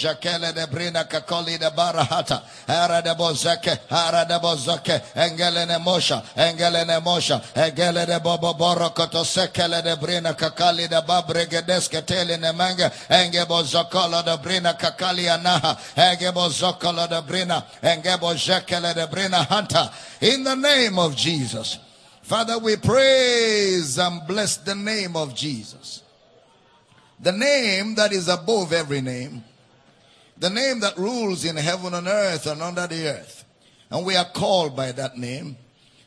Jakele de brina kakoli de barahata. Ara de bozeke. Ara de bozoke. Engele ne mosha. Engele ne mosha. Engele de bobo borokoto sekele de brina kakali de babregedeske tele ne manga. Enge bozokola de brina kakali anaha. Enge bozokola de brina. Enge bozekele de brina hanta. In the name of Jesus. Father, we praise and bless the name of Jesus. The name that is above every name. The name that rules in heaven and earth and under the earth. And we are called by that name.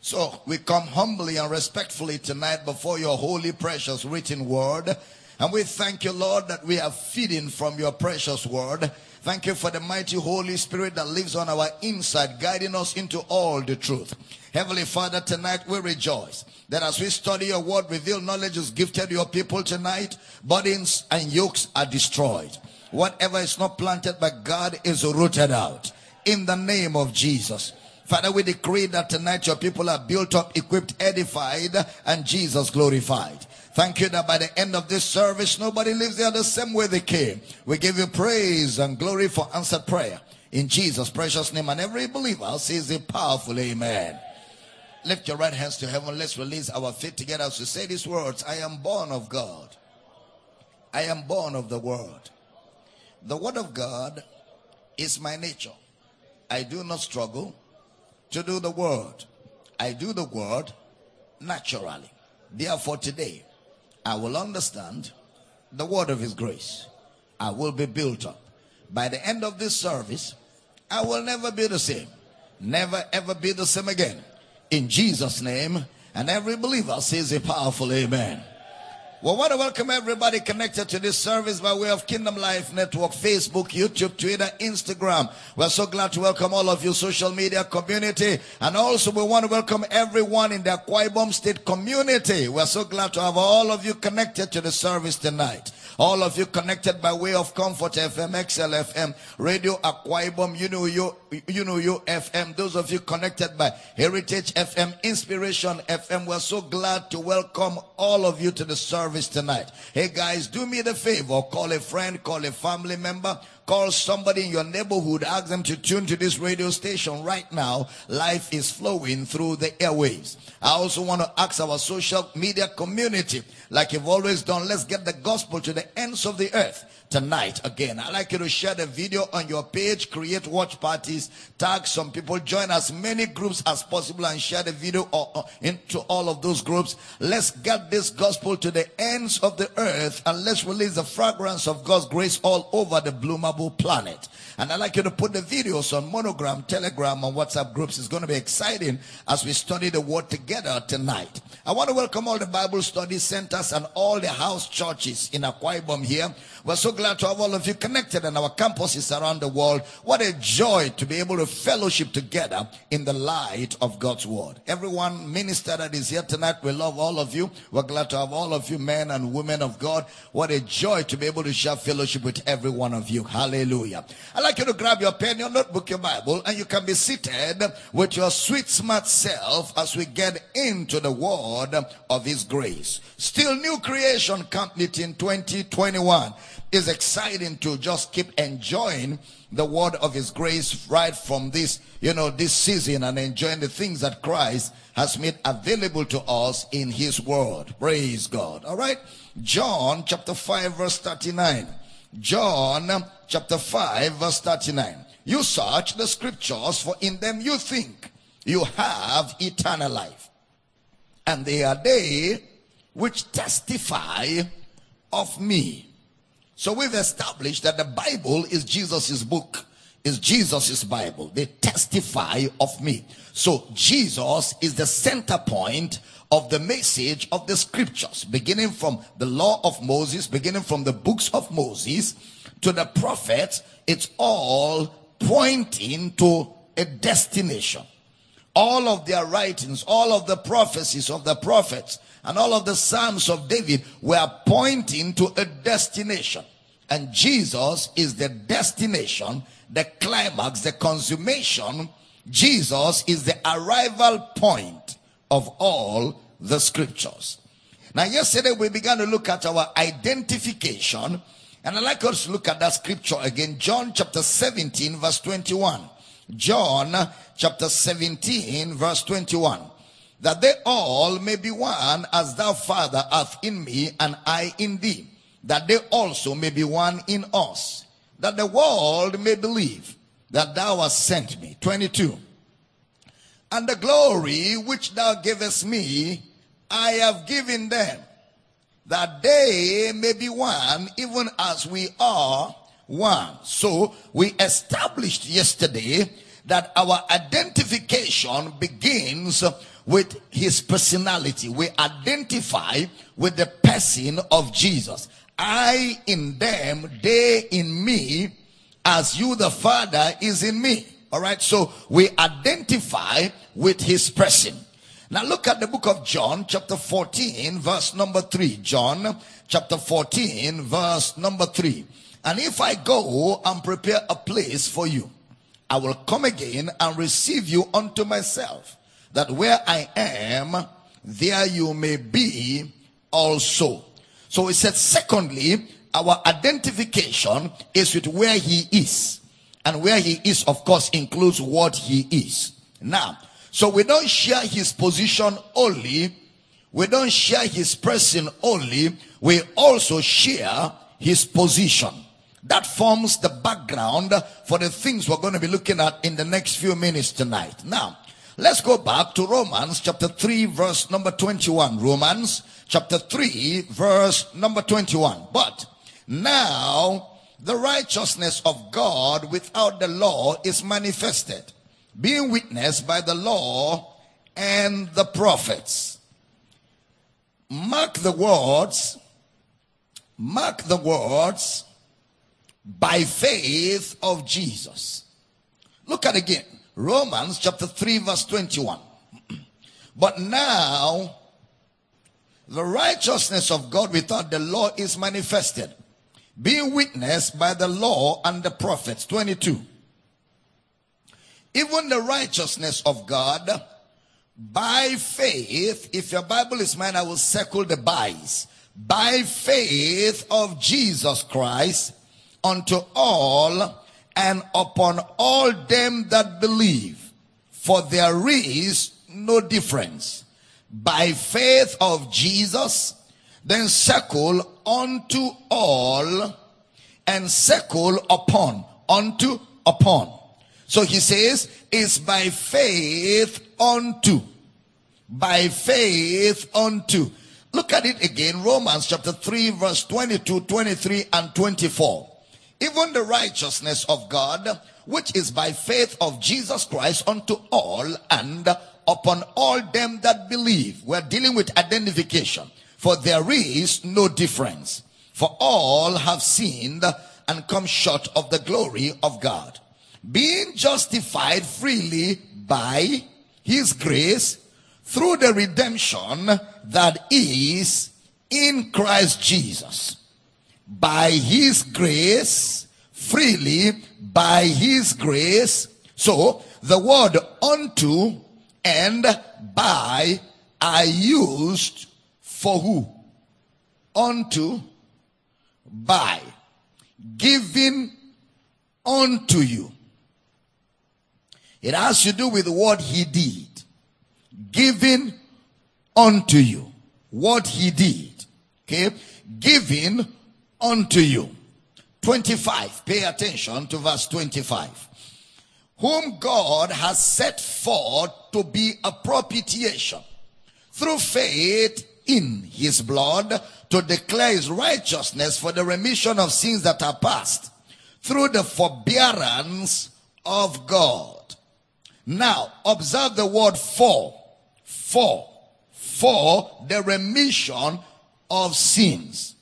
So we come humbly and respectfully tonight before your holy, precious written word. And we thank you, Lord, that we are feeding from your precious word. Thank you for the mighty Holy Spirit that lives on our inside, guiding us into all the truth. Heavenly Father, tonight we rejoice that as we study your word, revealed knowledge is gifted your people tonight. Burdens and yokes are destroyed. Whatever is not planted by God is rooted out. In the name of Jesus. Father, we decree that tonight your people are built up, equipped, edified, and Jesus glorified. Thank you that by the end of this service, nobody lives there the same way they came. We give you praise and glory for answered prayer. In Jesus' precious name, and every believer says a powerful amen. Lift your right hands to heaven. Let's release our faith together as we say these words. I am born of God. I am born of the word. The word of God is my nature. I do not struggle to do the word. I do the word naturally. Therefore, today, I will understand the word of his grace. I will be built up. By the end of this service, I will never be the same. Never ever be the same again. In Jesus' name, and every believer says a powerful amen. Well, I want to welcome everybody connected to this service by way of Kingdom Life Network, Facebook, YouTube, Twitter, Instagram. We're so glad to welcome all of you social media community. And also we want to welcome everyone in the Akwa Ibom State community. We're so glad to have all of you connected to the service tonight. All of you connected by way of Comfort FM, XLFM, Radio Akwa Ibom, you know you, you know you FM. Those of you connected by Heritage FM, Inspiration FM. We're so glad to welcome all of you to the service tonight. Hey guys, do me the favor. Call a friend, call a family member, call somebody in your neighborhood, ask them to tune to this radio station right now. Life is flowing through the airwaves. I also want to ask our social media community, like you've always done, let's get the gospel to the ends of the earth tonight again. I'd like you to share the video on your page, create watch parties, tag some people, join as many groups as possible and share the video into all of those groups. Let's get this gospel to the ends of the earth and let's release the fragrance of God's grace all over the bloomable planet. And I'd like you to put the videos on Monogram, Telegram, and WhatsApp groups. It's going to be exciting as we study the word together tonight. I want to welcome all the Bible study centers and all the house churches in Akwa here. We're so glad to have all of you connected and our campuses around the world. What a joy to be able to fellowship together in the light of God's word. Everyone minister that is here tonight, we love all of you. We're glad to have all of you men and women of God. What a joy to be able to share fellowship with every one of you. Hallelujah. I'd like you to grab your pen, your notebook, your Bible, and you can be seated with your sweet, smart self as we get into the word of his grace. Still new creation camp meeting 2021 is exciting to just keep enjoying the word of his grace right from this, you know, this season and enjoying the things that Christ has made available to us in his word. Praise God. All right. John chapter 5 verse 39. John chapter 5 verse 39. You search the scriptures for in them you think you have eternal life. And they are they which testify of me. So we've established that the Bible is Jesus's book, is Jesus's Bible. They testify of me. So Jesus is the center point of the message of the scriptures, beginning from the law of Moses, beginning from the books of Moses to the prophets. It's all pointing to a destination. All of their writings, all of the prophecies of the prophets, and all of the Psalms of David were pointing to a destination. And Jesus is the destination, the climax, the consummation. Jesus is the arrival point of all the scriptures. Now, yesterday we began to look at our identification And I'd like us to look at that scripture again. John chapter 17, verse 21. John chapter 17, verse 21. That they all may be one as thou, Father, art in me and I in thee. That they also may be one in us. That the world may believe that thou hast sent me. 22. And the glory which thou gavest me, I have given them, that they may be one, even as we are one. So we established yesterday that our identification begins with his personality. We identify with the person of Jesus. I in them, they in me, as you the Father is in me. All right. So we identify with his person. Now look at the book of John, chapter 14, verse number 3. John, chapter 14, verse number 3. And if I go and prepare a place for you, I will come again and receive you unto myself, that where I am, there you may be also. So he said, secondly, our identification is with where he is. And where he is, of course, includes what he is. Now, so we don't share his position only. We don't share his person only. We also share his position. That forms the background for the things we're going to be looking at in the next few minutes tonight. Now, let's go back to Romans chapter 3 verse number 21. Romans chapter 3 verse number 21. But now the righteousness of God without the law is manifested, being witnessed by the law and the prophets. Mark the words, mark the words, by faith of Jesus. Look at again. Romans chapter 3 verse 21. but now the righteousness of God without the law is manifested, being witnessed by the law and the prophets. 22. Even the righteousness of God by faith, if your Bible is mine, I will circle the bys. By faith of Jesus Christ unto all and upon all them that believe. For there is no difference. By faith of Jesus, then circle unto all and circle upon, unto, upon. So he says, it's by faith unto. By faith unto. Look at it again, Romans chapter 3 verse 22, 23 and 24. Even the righteousness of God, which is by faith of Jesus Christ unto all and upon all them that believe. We're dealing with identification. For there is no difference. For all have sinned and come short of the glory of God. Being justified freely by his grace through the redemption that is in Christ Jesus. By his grace, freely by his grace. So the word unto and by are used for who? Unto, by, giving unto you. It has to do with what he did. Giving unto you. What he did. Okay? Giving unto you. 25. Pay attention to verse 25. Whom God has set forth to be a propitiation through faith in his blood to declare his righteousness for the remission of sins that are past through the forbearance of God. Now, observe the word for, for, for the remission of sins.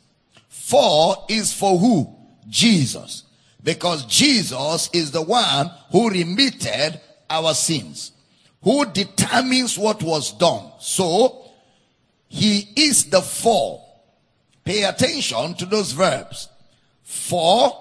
For is for who? Jesus. Because Jesus is the one who remitted our sins. Who determines what was done. So, he is the for. Pay attention to those verbs. For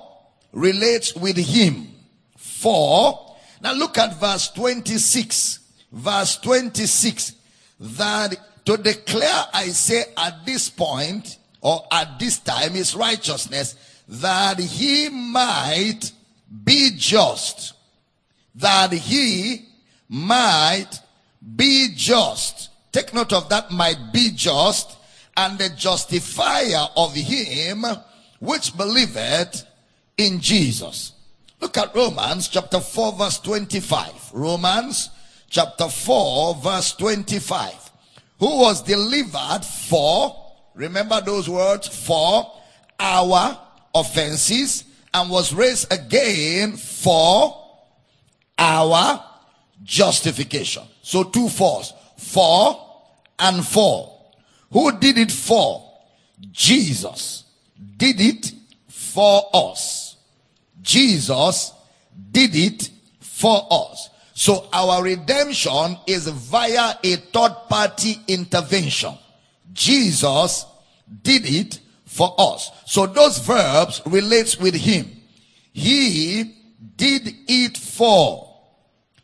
relates with him. For. Now look at verse 26. Verse 26. That to declare, I say at this point or at this time is righteousness that he might be just. That he might be just. Take note of that might be just and the justifier of him which believeth in Jesus. Look at Romans chapter 4 verse 25. Romans chapter 4 verse 25. Who was delivered for, remember those words, for our offenses and was raised again for our justification. So two fours. For and for. Who did it for? Jesus did it for us. Jesus did it for us. So our redemption is via a third party intervention. Jesus did it for us. So those verbs relates with him. He did it for.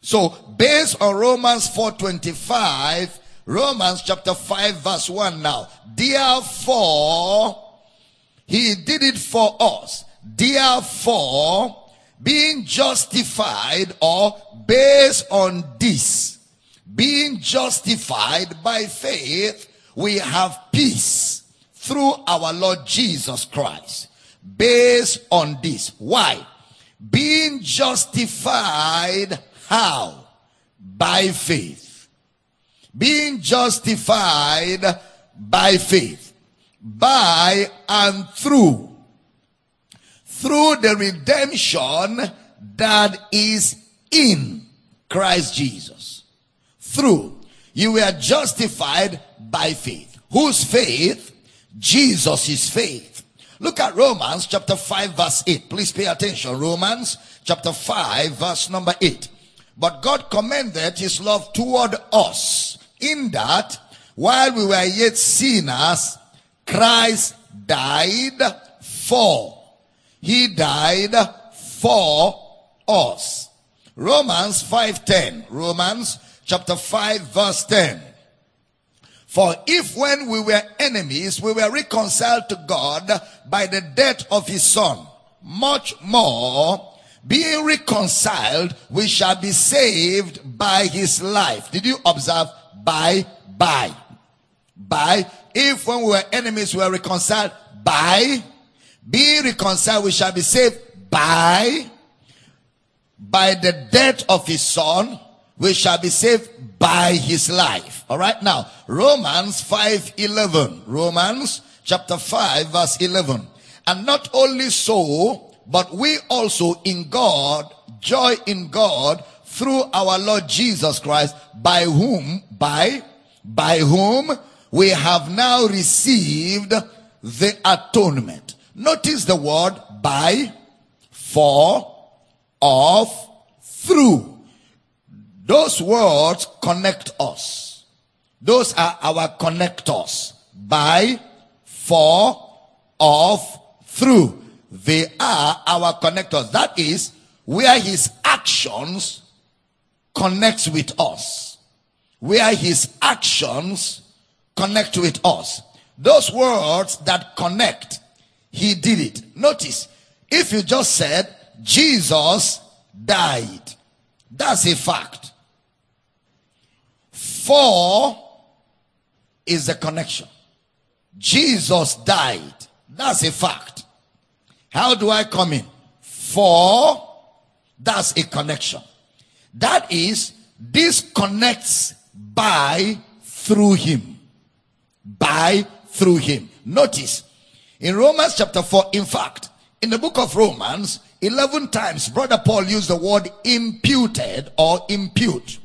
So based on Romans 4:25, Romans chapter 5 verse 1 now. Therefore, he did it for us. Therefore, being justified or based on this, being justified by faith, we have peace through our Lord Jesus Christ. Based on this. Why? Being justified how? By faith. Being justified by faith. By and through. Through the redemption that is in Christ Jesus. Through. You were justified by faith. Whose faith? Jesus' faith. Look at Romans chapter 5 verse 8. Please pay attention. Romans chapter 5 verse number 8. But God commended his love toward us in that while we were yet sinners, Christ died for. He died for us. Romans 5:10. Romans chapter 5 verse 10. For if when we were enemies, we were reconciled to God by the death of his son, much more, being reconciled, we shall be saved by his life. Did you observe? By, by, by. If when we were enemies, we were reconciled by, being reconciled, we shall be saved by, by the death of his son, we shall be saved by his life. All right. Now, Romans 5 11. Romans chapter 5 verse 11. And not only so, but we also in God, joy in God through our Lord Jesus Christ, by whom, by, by whom we have now received the atonement. Notice the word by, for, of, through. Those words connect us. Those are our connectors. By, for, of, through. They are our connectors. That is where his actions connect with us. Where his actions connect with us. Those words that connect, he did it. Notice, if you just said, Jesus died, that's a fact. For is the connection. Jesus died. That's a fact. How do I come in? For that's a connection. That is, this connects by through him. By through him. Notice in Romans chapter 4, in fact, in the book of Romans, 11 times brother Paul used the word imputed or impute.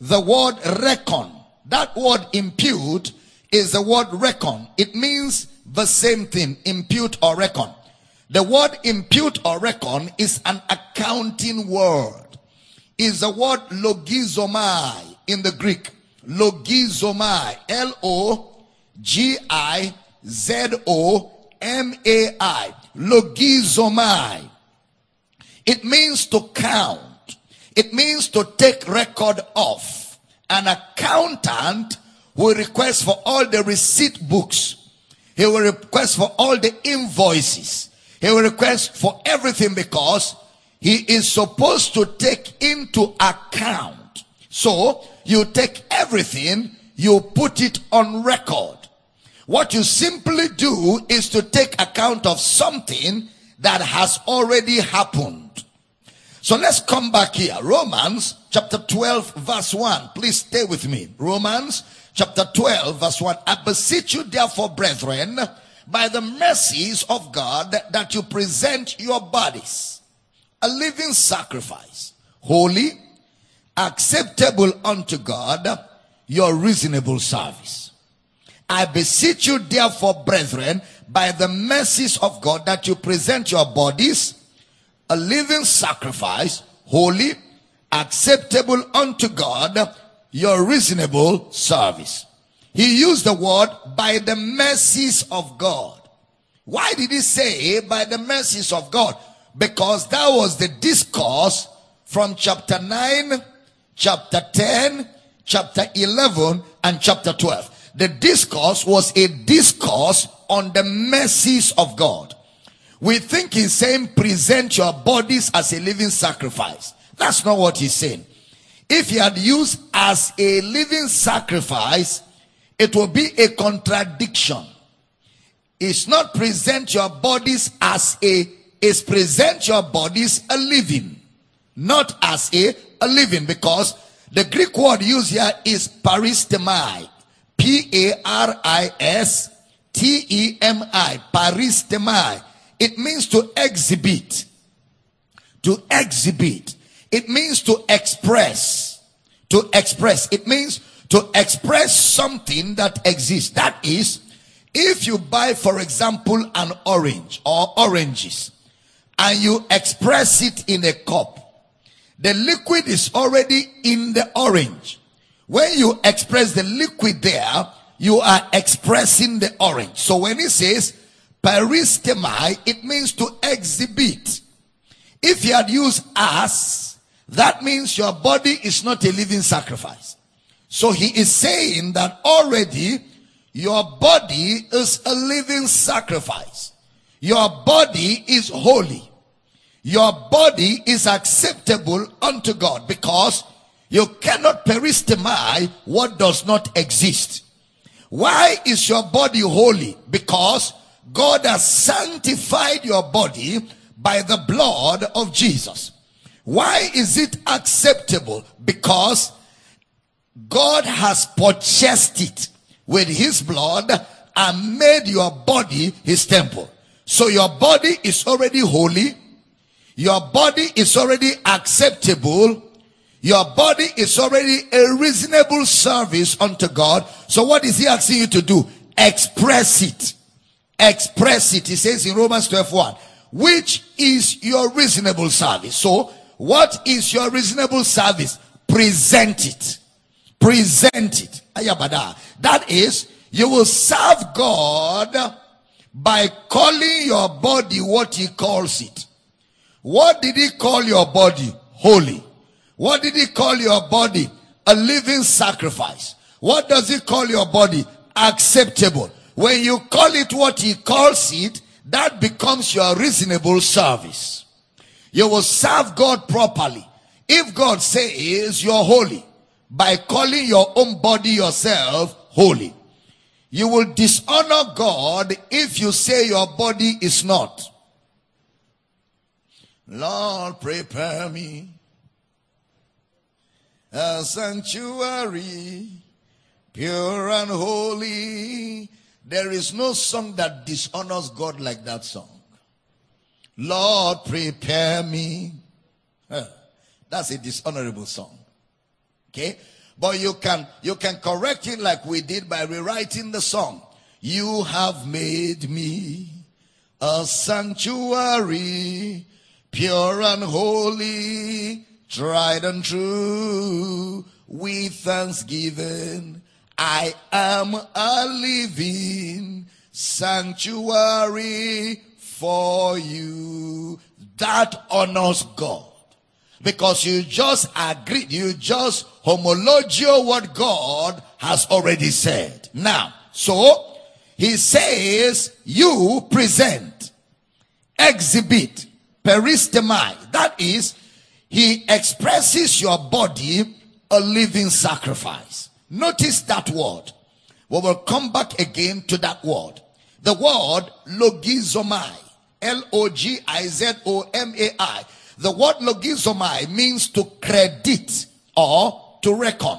The word reckon. That word impute is the word reckon. It means the same thing, impute or reckon. The word impute or reckon is an accounting word. Is the word logizomai in the Greek. Logizomai. L-O-G-I-Z-O-M-A-I. Logizomai. It means to count. It means to take record of. An accountant will request for all the receipt books. He will request for all the invoices. He will request for everything because he is supposed to take into account. So you take everything, you put it on record. What you simply do is to take account of something that has already happened. So let's come back here. Romans chapter 12 verse 1. Please stay with me. Romans chapter 12 verse 1. I beseech you therefore brethren by the mercies of God that you present your bodies a living sacrifice, holy, acceptable unto God, your reasonable service. I beseech you therefore brethren by the mercies of God that you present your bodies a living sacrifice, holy, acceptable unto God, your reasonable service. He used the word by the mercies of God. Why did he say by the mercies of God? Because that was the discourse from chapter 9, chapter 10, chapter 11, and chapter 12. The discourse was a discourse on the mercies of God. We think he's saying present your bodies as a living sacrifice. That's not what he's saying. If he had used as a living sacrifice, it will be a contradiction. It's not present your bodies as a, is present your bodies a living, not as a, a living because the Greek word used here is paristemi. P-A-R-I-S-T-E-M-I. It means to exhibit. To exhibit. It means to express. To express. It means to express something that exists. That is, if you buy, for example, an orange or oranges and you express it in a cup, the liquid is already in the orange. When you express the liquid there, you are expressing the orange. So when it says paristemi, it means to exhibit. If you had used us, that means your body is not a living sacrifice. So he is saying that already your body is a living sacrifice. Your body is holy. Your body is acceptable unto God because you cannot paristemi what does not exist. Why is your body holy? Because God has sanctified your body by the blood of Jesus. Why is it acceptable? Because God has purchased it with his blood and made your body his temple. So your body is already holy. Your body is already acceptable. Your body is already a reasonable service unto God. So what is he asking you to do? Express it. Express it. He says in Romans 12 1, which is your reasonable service. So what is your reasonable service? Present it. Present it. That is, you will serve God by calling your body what he calls it. What did he call your body? Holy. What did he call your body? A living sacrifice. What does he call your body? Acceptable. When you call it what he calls it, that becomes your reasonable service. You will serve God properly. If God says you're holy, by calling your own body yourself holy. You will dishonor God if you say your body is not. Lord, prepare me a sanctuary, pure and holy. There is no song that dishonors God like that song. Lord, prepare me. That's a dishonorable song. Okay? But you can, you can correct it like we did by rewriting the song. You have made me a sanctuary, pure and holy, tried and true, with thanksgiving. I am a living sanctuary for you. That honors God. Because you just agreed, you just homologeo what God has already said. Now, so he says, you present exhibit paristemi. That is, he expresses your body a living sacrifice. Notice that word. We will come back again to that word. The word logizomai. L-O-G-I-Z-O-M-A-I. The word logizomai means to credit or to reckon.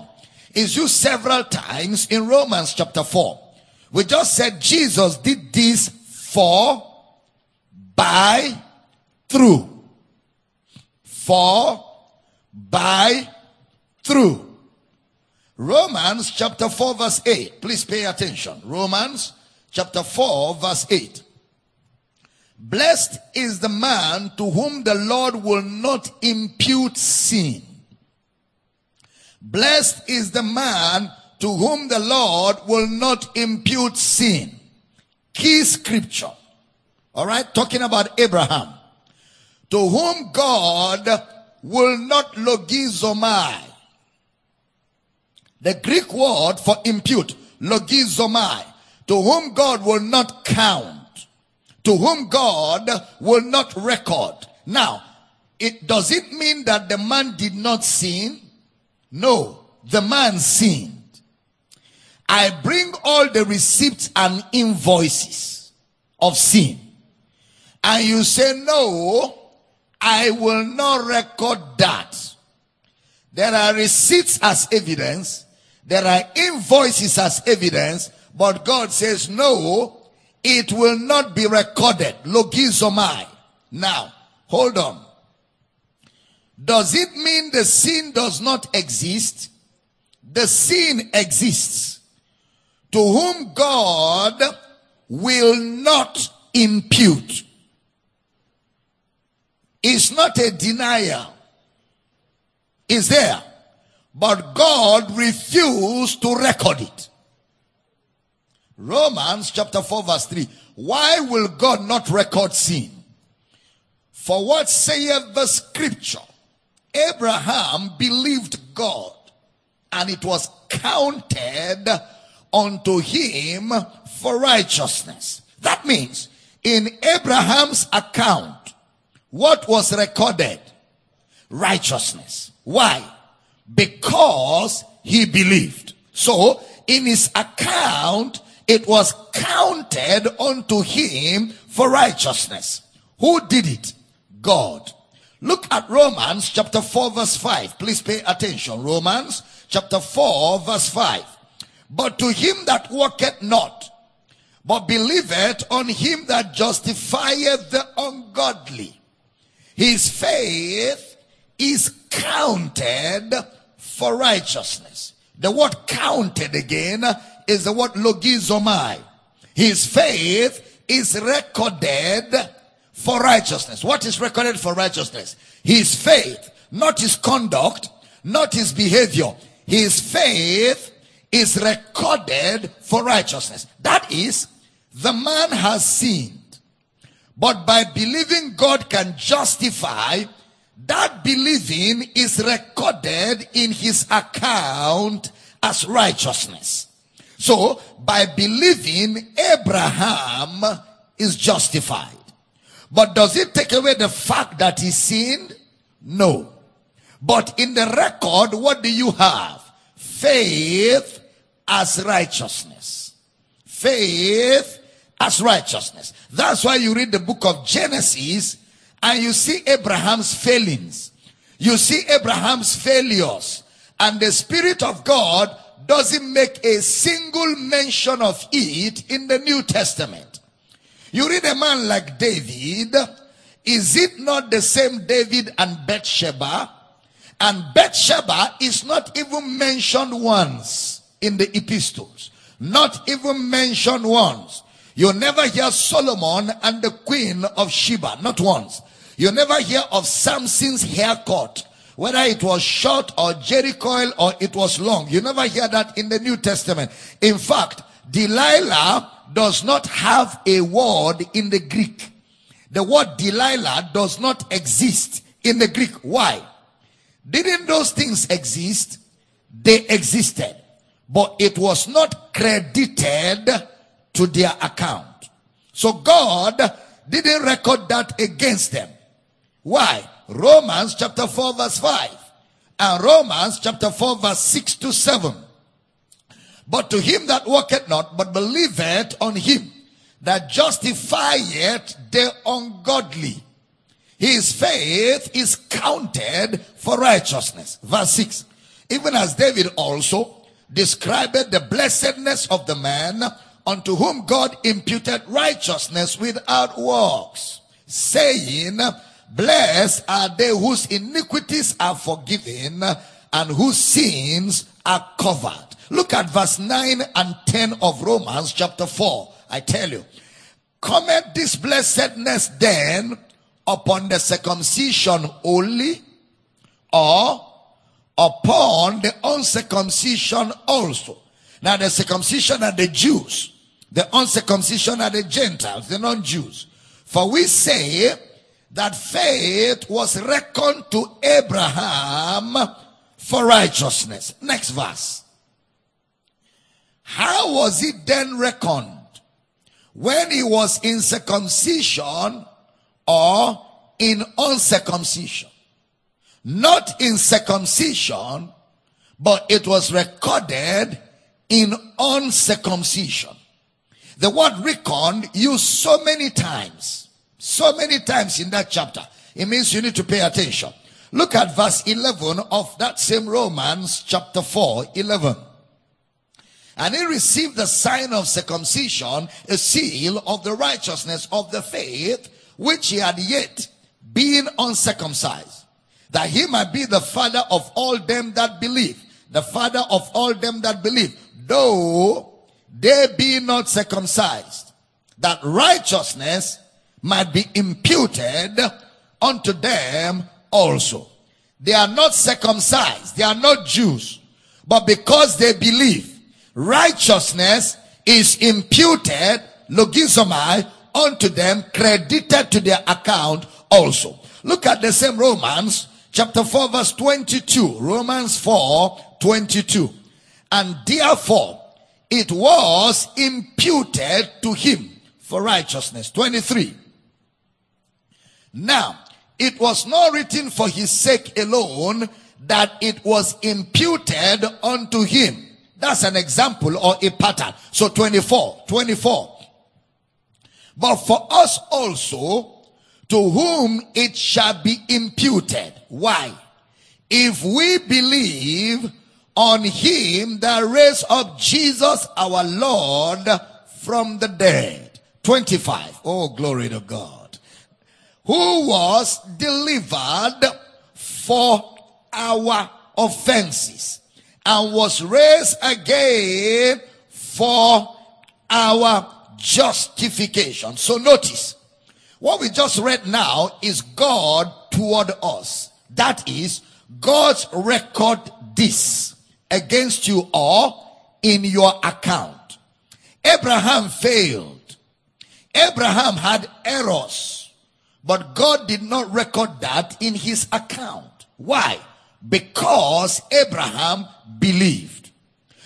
Is used several times in Romans chapter 4. We just said Jesus did this for, by, through. For, by, through. Romans chapter 4 verse 8. Please pay attention. Romans chapter 4 verse 8. Blessed is the man to whom the Lord will not impute sin. Blessed is the man to whom the Lord will not impute sin. Key scripture. All right, talking about Abraham. To whom God will not logizomai. The Greek word for impute, logizomai. To whom God will not count. To whom God will not record. Now, it does it mean that the man did not sin? No, the man sinned. I bring all the receipts and invoices of sin. And you say, no, I will not record that. There are receipts as evidence. There are invoices as evidence. But God says, no, it will not be recorded. Logizomai. Now, hold on. Does it mean the sin does not exist? The sin exists to whom God will not impute. It's not a denial. It's there. But God refused to record it. Romans chapter 4 verse 3. Why will God not record sin? For what saith the scripture? Abraham believed God and it was counted unto him for righteousness. That means in Abraham's account, what was recorded? Righteousness. Why? Because he believed. So in his account, it was counted unto him for righteousness. Who did it? God. Look at Romans chapter 4 verse 5. Please pay attention. Romans chapter 4 verse 5. But to him that worketh not, but believeth on him that justifieth the ungodly, his faith is counted for righteousness. The word counted again is the word logizomai. His faith is recorded for righteousness. What is recorded for righteousness? His faith, not his conduct, not his behavior. His faith is recorded for righteousness. That is, the man has sinned. But by believing God can justify, that believing is recorded in his account as righteousness. So, by believing, Abraham is justified. But does it take away the fact that he sinned? No. But in the record, what do you have? Faith as righteousness. Faith as righteousness. That's why you read the book of Genesis and you see Abraham's failings. You see Abraham's failures. And the Spirit of God doesn't make a single mention of it in the New Testament. You read a man like David. Is it not the same David and Bathsheba? And Bathsheba is not even mentioned once in the epistles. Not even mentioned once. You never hear Solomon and the queen of Sheba. Not once. You never hear of Samson's haircut. Whether it was short or jerry or it was long. You never hear that in the New Testament. In fact, Delilah does not have a word in the Greek. The word Delilah does not exist in the Greek. Why? Didn't those things exist? They existed but it was not credited to their account. So God didn't record that against them. Why? Romans chapter 4 verse 5 and Romans chapter 4 verse 6 to 7. But to him that worketh not, but believeth on him that justifieth the ungodly, his faith is counted for righteousness. Verse 6. Even as David also described the blessedness of the man unto whom God imputed righteousness without works, saying, Blessed are they whose iniquities are forgiven and whose sins are covered. Look at verse 9 and 10 of Romans chapter 4. I tell you, comment this blessedness then upon the circumcision only or upon the uncircumcision also. Now the circumcision are the Jews. The uncircumcision are the Gentiles, the non-Jews. For we say that faith was reckoned to Abraham for righteousness. Next verse. How was it then reckoned? When he was in circumcision or in uncircumcision? Not in circumcision, but it was recorded in uncircumcision. The word reckoned used so many times, so many times in that chapter. It means you need to pay attention. Look at verse 11 of that same Romans chapter 4, 11. And he received the sign of circumcision, a seal of the righteousness of the faith, which he had yet been uncircumcised, that he might be the father of all them that believe, the father of all them that believe, though they be not circumcised, that righteousness might be imputed unto them also. They are not circumcised, they are not Jews, but because they believe, righteousness is imputed, logizomai, unto them, credited to their account also. Look at the same Romans chapter 4 verse 22. Romans 4 22. And therefore it was imputed to him for righteousness. 23. Now, it was not written for his sake alone that it was imputed unto him. That's an example or a pattern. So 24, 24. But for us also, to whom it shall be imputed. Why? If we believe on him that raised up Jesus our Lord from the dead. 25. Oh, glory to God. Who was delivered for our offenses and was raised again for our justification. So notice, what we just read now is God toward us. That is, God's record this against you or in your account. Abraham failed. Abraham had errors, but God did not record that in his account. Why? Because Abraham believed.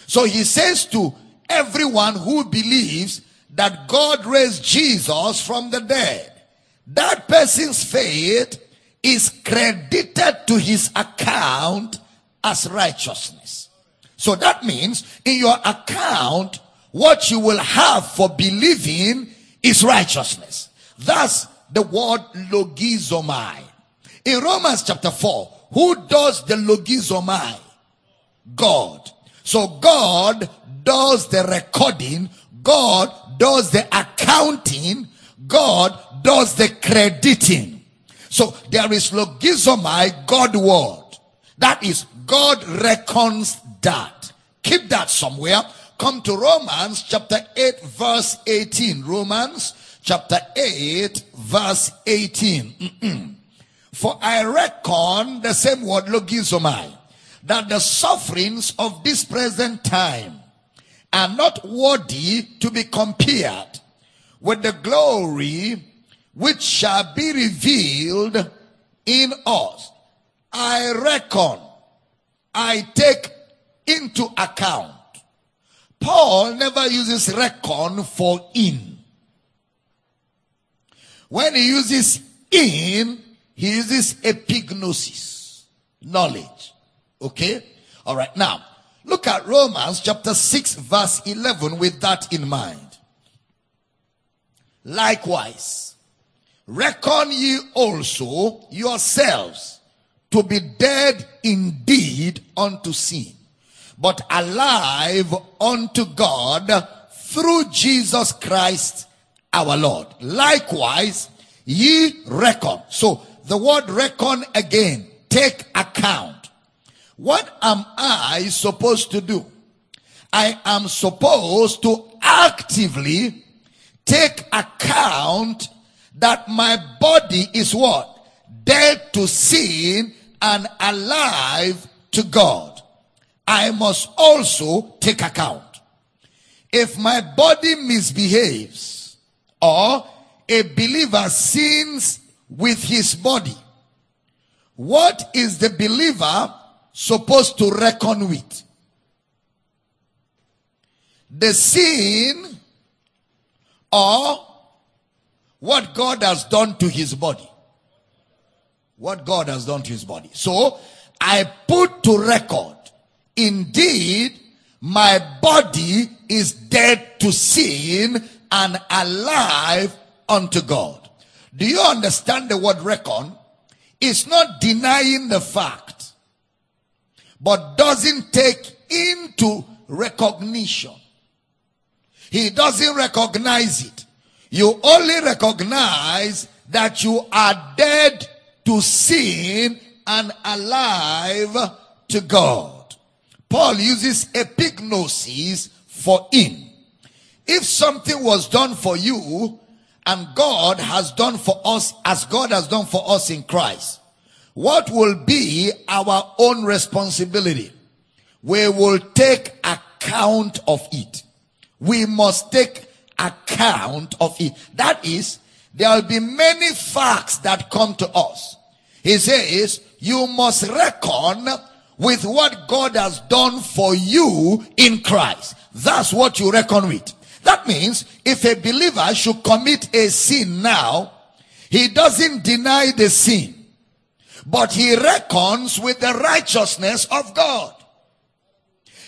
So he says to everyone who believes that God raised Jesus from the dead, that person's faith is credited to his account as righteousness. So that means in your account, what you will have for believing is righteousness. That's the word logizomai. In Romans chapter 4, who does the logizomai? God. So God does the recording, God does the accounting, God does the crediting. So there is logizomai, God word. That is, God reckons that. Keep that somewhere. Come to Romans chapter 8 verse 18. Romans chapter 8 verse 18. For I reckon the same word logizomai that the sufferings of this present time are not worthy to be compared with the glory which shall be revealed in us. I reckon, I take into account. Paul never uses reckon for in. When he uses in, he uses epignosis, knowledge. Okay? Alright, now, look at Romans chapter 6 verse 11 with that in mind. Likewise, reckon ye also yourselves to be dead indeed unto sin, but alive unto God through Jesus Christ our Lord. Likewise, ye reckon. So the word reckon again, take account. What am I supposed to do? I am supposed to actively take account that my body is what? Dead to sin and alive to God. I must also take account. If my body misbehaves or a believer sins with his body, what is the believer supposed to reckon with? The sin or what God has done to his body. What God has done to his body. So I put to record, indeed, my body is dead to sin and alive unto God. Do you understand the word reckon? It's not denying the fact, but doesn't take into recognition. He doesn't recognize it. You only recognize that you are dead to sin and alive to God. Paul uses epignosis for in. If something was done for you and God has done for us as God has done for us in Christ, what will be our own responsibility? We will take account of it. We must take account of it. That is, there will be many facts that come to us. He says, you must reckon with what God has done for you in Christ. That's what you reckon with. That means if a believer should commit a sin now, he doesn't deny the sin, but he reckons with the righteousness of God.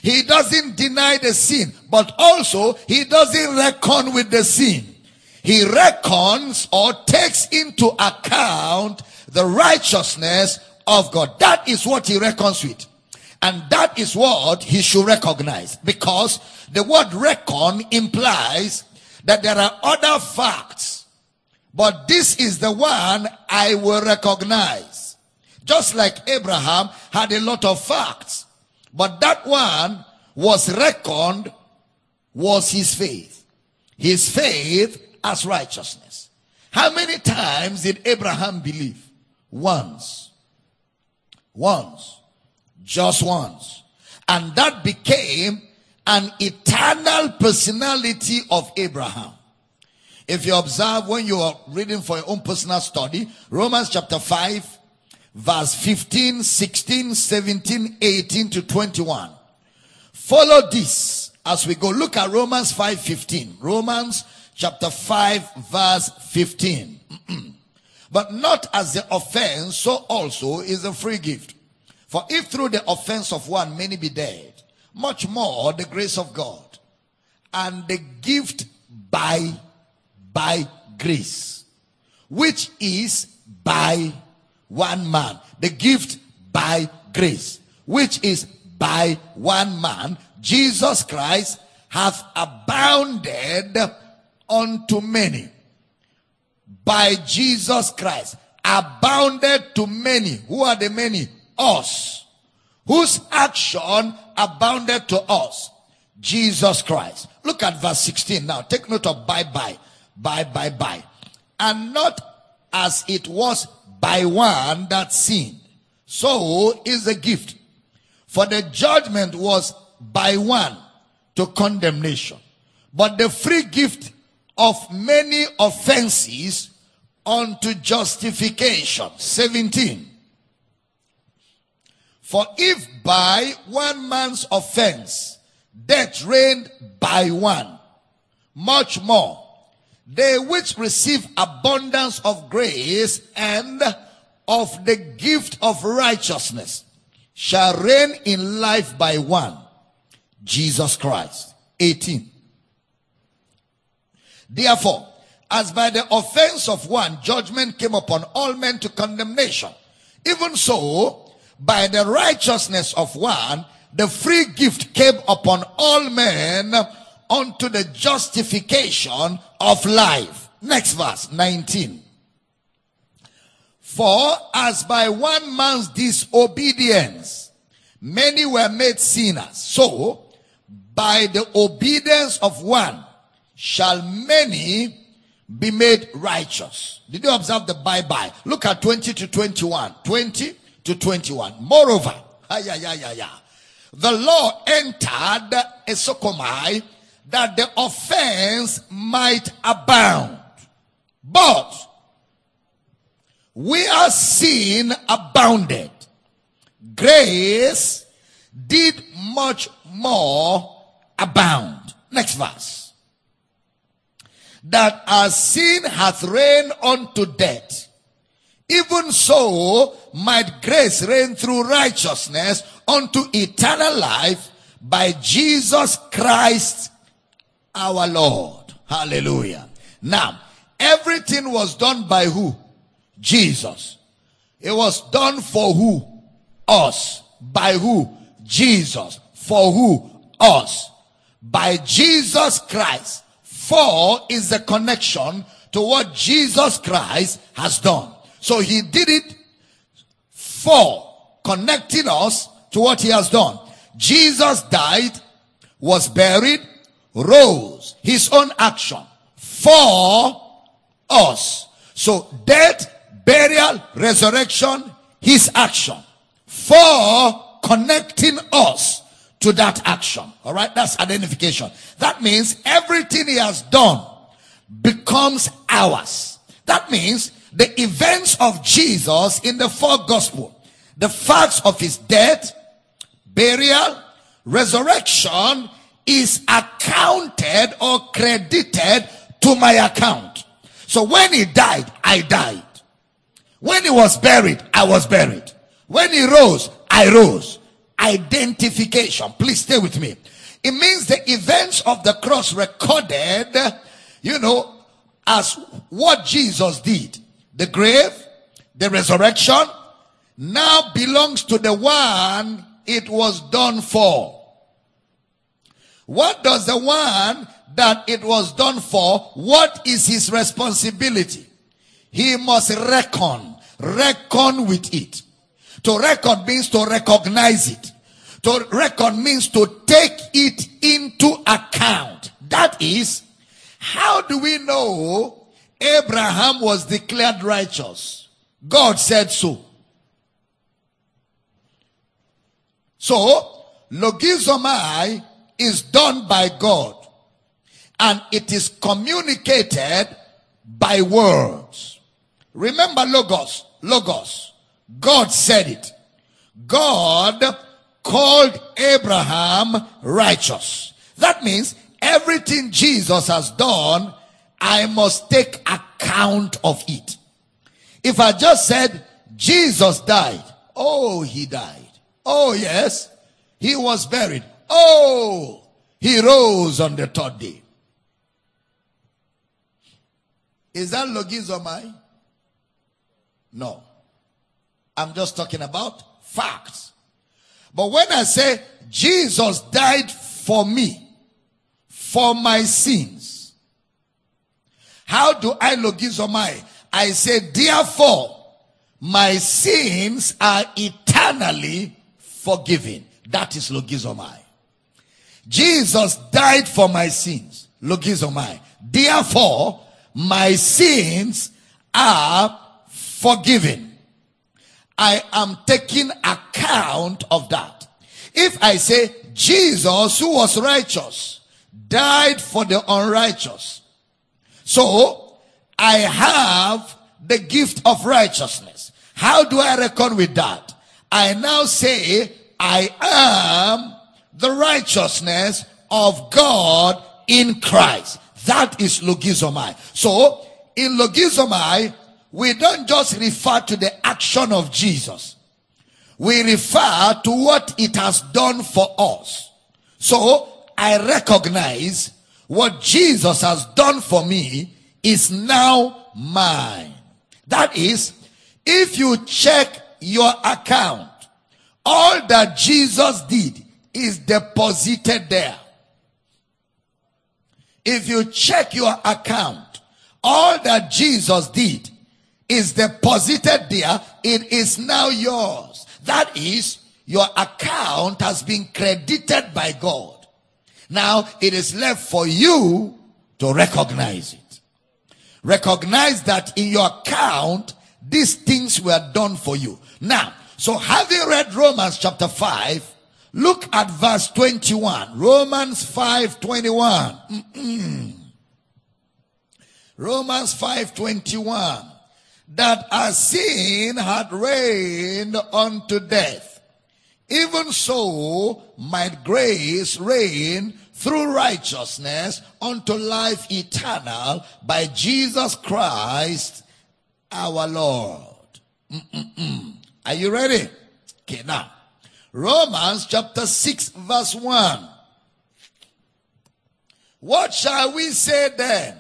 He doesn't deny the sin, but also he doesn't reckon with the sin. He reckons or takes into account the righteousness of God. That is what he reckons with. And that is what he should recognize. Because the word reckon implies that there are other facts. But this is the one I will recognize. Just like Abraham had a lot of facts. But that one was reckoned was his faith. His faith as righteousness. How many times did Abraham believe? Once. Once. Just once. And that became an eternal personality of Abraham. If you observe when you are reading for your own personal study, Romans chapter 5, verse 15, 16, 17, 18 to 21. Follow this as we go. Look at Romans 5, 15. Romans chapter 5, verse 15. but not as the offense, so also is the free gift. For if through the offense of one many be dead, much more the grace of God and the gift by by grace, which is by one man. The gift by grace, which is by one man, Jesus Christ, hath abounded unto many. By Jesus Christ, abounded to many. Who are the many? Us. Whose action abounded to us? Jesus Christ. Look at verse 16 now. Take note of by by. By by by. And not as it was by one that sinned. So is the gift. For the judgment was by one to condemnation. But the free gift of many offenses unto justification. 17. For if by one man's offense death reigned by one, much more they which receive abundance of grace and of the gift of righteousness shall reign in life by one, Jesus Christ. 18. Therefore, as by the offense of one judgment came upon all men to condemnation, even so, by the righteousness of one, the free gift came upon all men unto the justification of life. Next verse, 19. For as by one man's disobedience many were made sinners, so by the obedience of one shall many be made righteous. Did you observe the by by? Look at 20 to 21. 20 to 21. Moreover, ah, yeah. The law entered a sokomai that the offense might abound. But where sin abounded, grace did much more abound. Next verse. That as sin hath reigned unto death, even so might grace reign through righteousness unto eternal life by Jesus Christ our Lord. Hallelujah. Now, everything was done by who? Jesus. It was done for who? Us. By who? Jesus. For who? Us. By Jesus Christ. For is the connection to what Jesus Christ has done. So he did it for connecting us to what he has done. Jesus died, was buried, rose, his own action for us. So death, burial, resurrection, his action for connecting us to that action. All right. That's identification. That means everything he has done becomes ours. That means the events of Jesus in the four gospel, the facts of his death, burial, resurrection is accounted or credited to my account. So when he died, I died. When he was buried, I was buried. When he rose, I rose. Identification. Please stay with me. It means the events of the cross recorded, you know, as what Jesus did. The grave, the resurrection, now belongs to the one it was done for. What does the one that it was done for, what is his responsibility? He must reckon, reckon with it. To reckon means to recognize it. To reckon means to take it into account. That is, how do we know Abraham was declared righteous? God said so. So, logizomai is done by God and it is communicated by words. Remember logos, logos. God said it. God called Abraham righteous. That means everything Jesus has done, I must take account of it. If I just said Jesus died, oh, he died. Oh, yes, he was buried. Oh, he rose on the third day. Is that logizomai? No. I'm just talking about facts. But when I say Jesus died for me, for my sins, how do I logizomai? I say, therefore, my sins are eternally forgiven. That is logizomai. Jesus died for my sins. Logizomai. Therefore, my sins are forgiven. I am taking account of that. If I say Jesus, who was righteous, died for the unrighteous. So I have the gift of righteousness. How do I reckon with that? I now say I am the righteousness of God in Christ. That is logizomai. So, in logizomai, we don't just refer to the action of Jesus. We refer to what it has done for us. So, I recognize what Jesus has done for me is now mine. That is, if you check your account, all that Jesus did is deposited there. If you check your account, all that Jesus did is deposited there. It is now yours. That is, your account has been credited by God. Now it is left for you to recognize it. Recognize that in your account, these things were done for you. Now, so having read Romans chapter 5, look at verse 21. Romans 5 21. Mm-mm. Romans 5 21. That as sin had reigned unto death, even so might grace reign through righteousness unto life eternal by Jesus Christ our Lord. Mm-mm-mm. Are you ready? Okay, now. Romans chapter 6 verse 1. What shall we say then?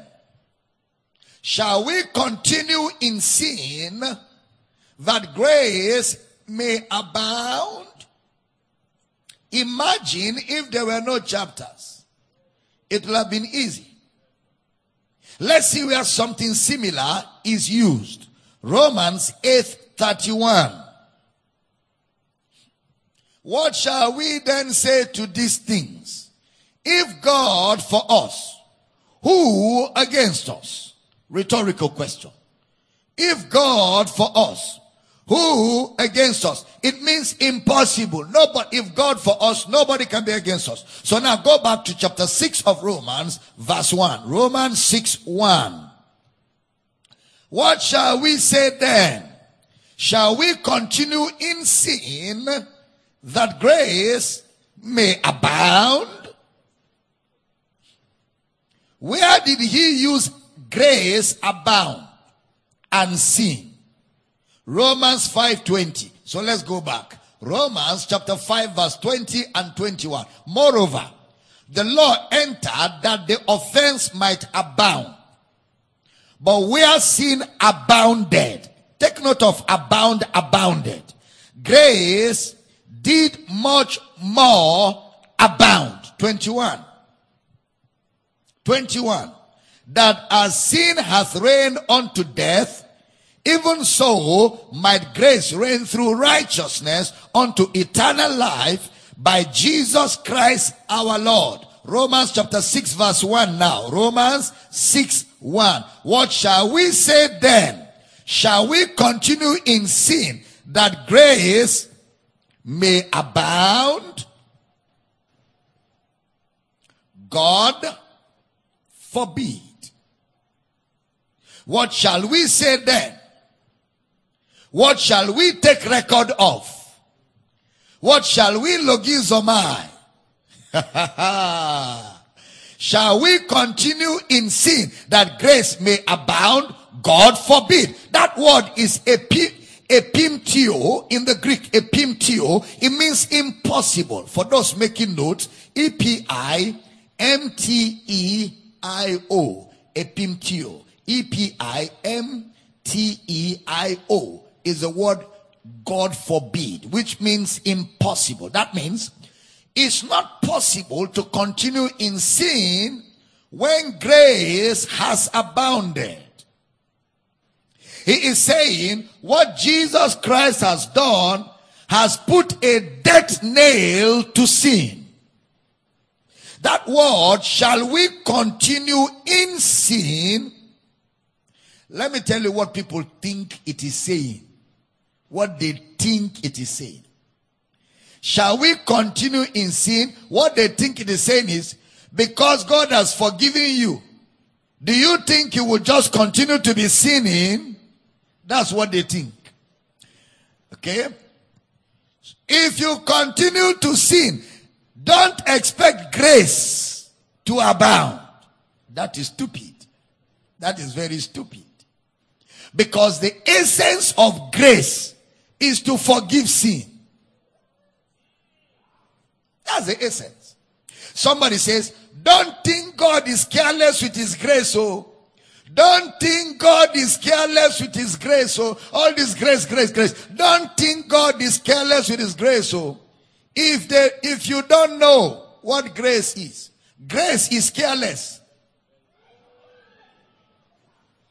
Shall we continue in sin that grace may abound? Imagine if there were no chapters. It would have been easy. Let's see where something similar is used. Romans 8 31. What shall we then say to these things? If God for us, who against us? Rhetorical question. If God for us, who against us? It means impossible. Nobody, if God for us, nobody can be against us. So now go back to chapter 6 of Romans, verse 1. Romans 6 1. What shall we say then? Shall we continue in sin that grace may abound? Where did he use grace abound and sin? Romans 5:20. So let's go back. Romans chapter 5 verse 20 and 21. Moreover, the law entered that the offense might abound. But where sin abounded, take note of abound, abounded. Grace did much more abound. 21. 21. That as sin hath reigned unto death, even so might grace reign through righteousness unto eternal life by Jesus Christ our Lord. Romans chapter 6 verse 1 now. Romans 6 1. What shall we say then? Shall we continue in sin that grace may abound? God forbid. What shall we say then? What shall we take record of? What shall we logizomai? shall we continue in sin that grace may abound? God forbid. That word is epi, epimtio in the Greek. Epimtio. It means impossible. For those making notes, E-P-I-M-T-E-I-O. Epimtio. E-P-I-M-T-E-I-O is the word God forbid, which means impossible. That means it's not possible to continue in sin when grace has abounded. He is saying what Jesus Christ has done has put a death nail to sin. That word, shall we continue in sin? Let me tell you what people think it is saying what they think it is saying. Shall we continue in sin? What they think it is saying is, because God has forgiven you, do you think you will just continue to be sinning? That's what they think. Okay? If you continue to sin, don't expect grace to abound. That is stupid. That is very stupid. Because the essence of grace is to forgive sin. That's the essence. Somebody says, don't think God is careless with his grace, oh. Don't think God is careless with his grace, oh. All this grace, grace, grace. Don't think God is careless with his grace, oh. If they, if you don't know what grace is, grace is careless.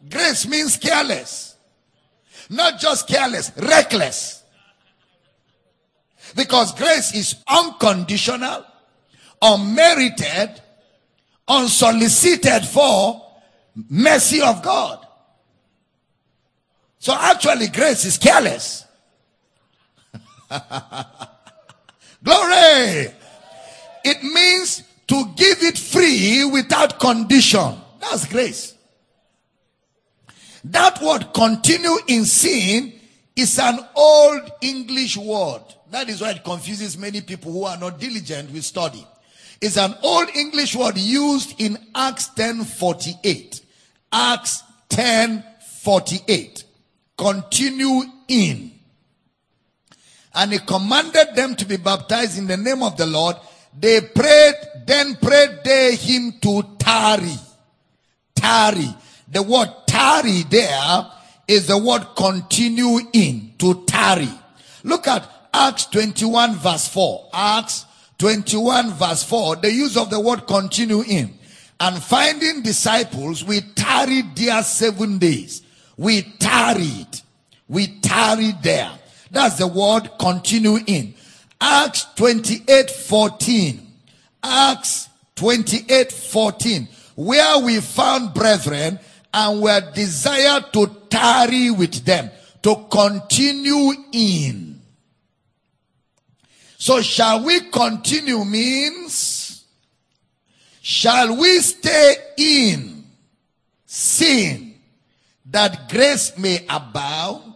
Grace means careless. Not just careless, reckless. Because grace is unconditional, unmerited, unsolicited for mercy of God. So actually, grace is careless. Glory! It means to give it free without condition. That's grace. That word continue in sin is an old English word. That is why it confuses many people who are not diligent with study. It's an old English word used in Acts 10:48. Acts 10:48. Continue in. And he commanded them to be baptized in the name of the Lord. They prayed, then prayed they him to tarry. Tarry. The word tarry there is the word continue in, to tarry. Look at Acts 21 verse 4. Acts 21 verse 4. The use of the word continue in. And finding disciples, we tarried there seven days. We tarried. We tarried there. That's the word continue in. Acts 28 14. Acts 28 14. Where we found brethren and were desired to tarry with them, to continue in. So shall we continue means, shall we stay in sin that grace may abound?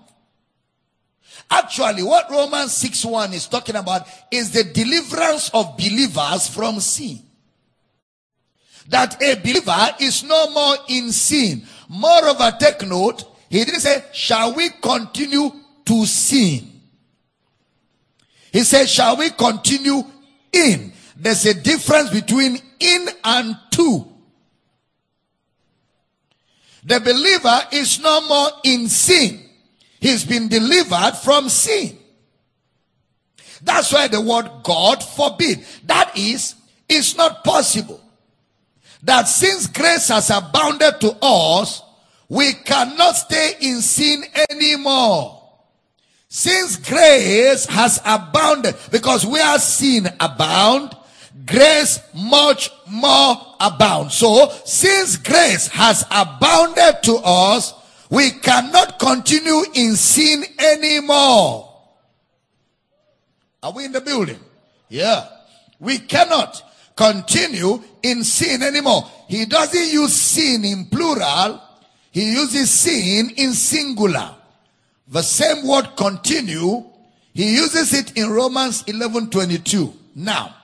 Actually, what Romans 6 1 is talking about is the deliverance of believers from sin that a believer is no more in sin. Moreover, take note, he didn't say, shall we continue to sin? He said, shall we continue in? There's a difference between in and to. The believer is no more in sin. He's been delivered from sin. That's why the word God forbid. That is, it's not possible that since grace has abounded to us, we cannot stay in sin anymore. Since grace has abounded, because we are sin abound, grace much more abound. So, since grace has abounded to us, we cannot continue in sin anymore. Are we in the building? Yeah. We cannot continue in sin anymore. He doesn't use sin in plural. He uses sin in singular. The same word continue, he uses it in Romans 11 22. Now,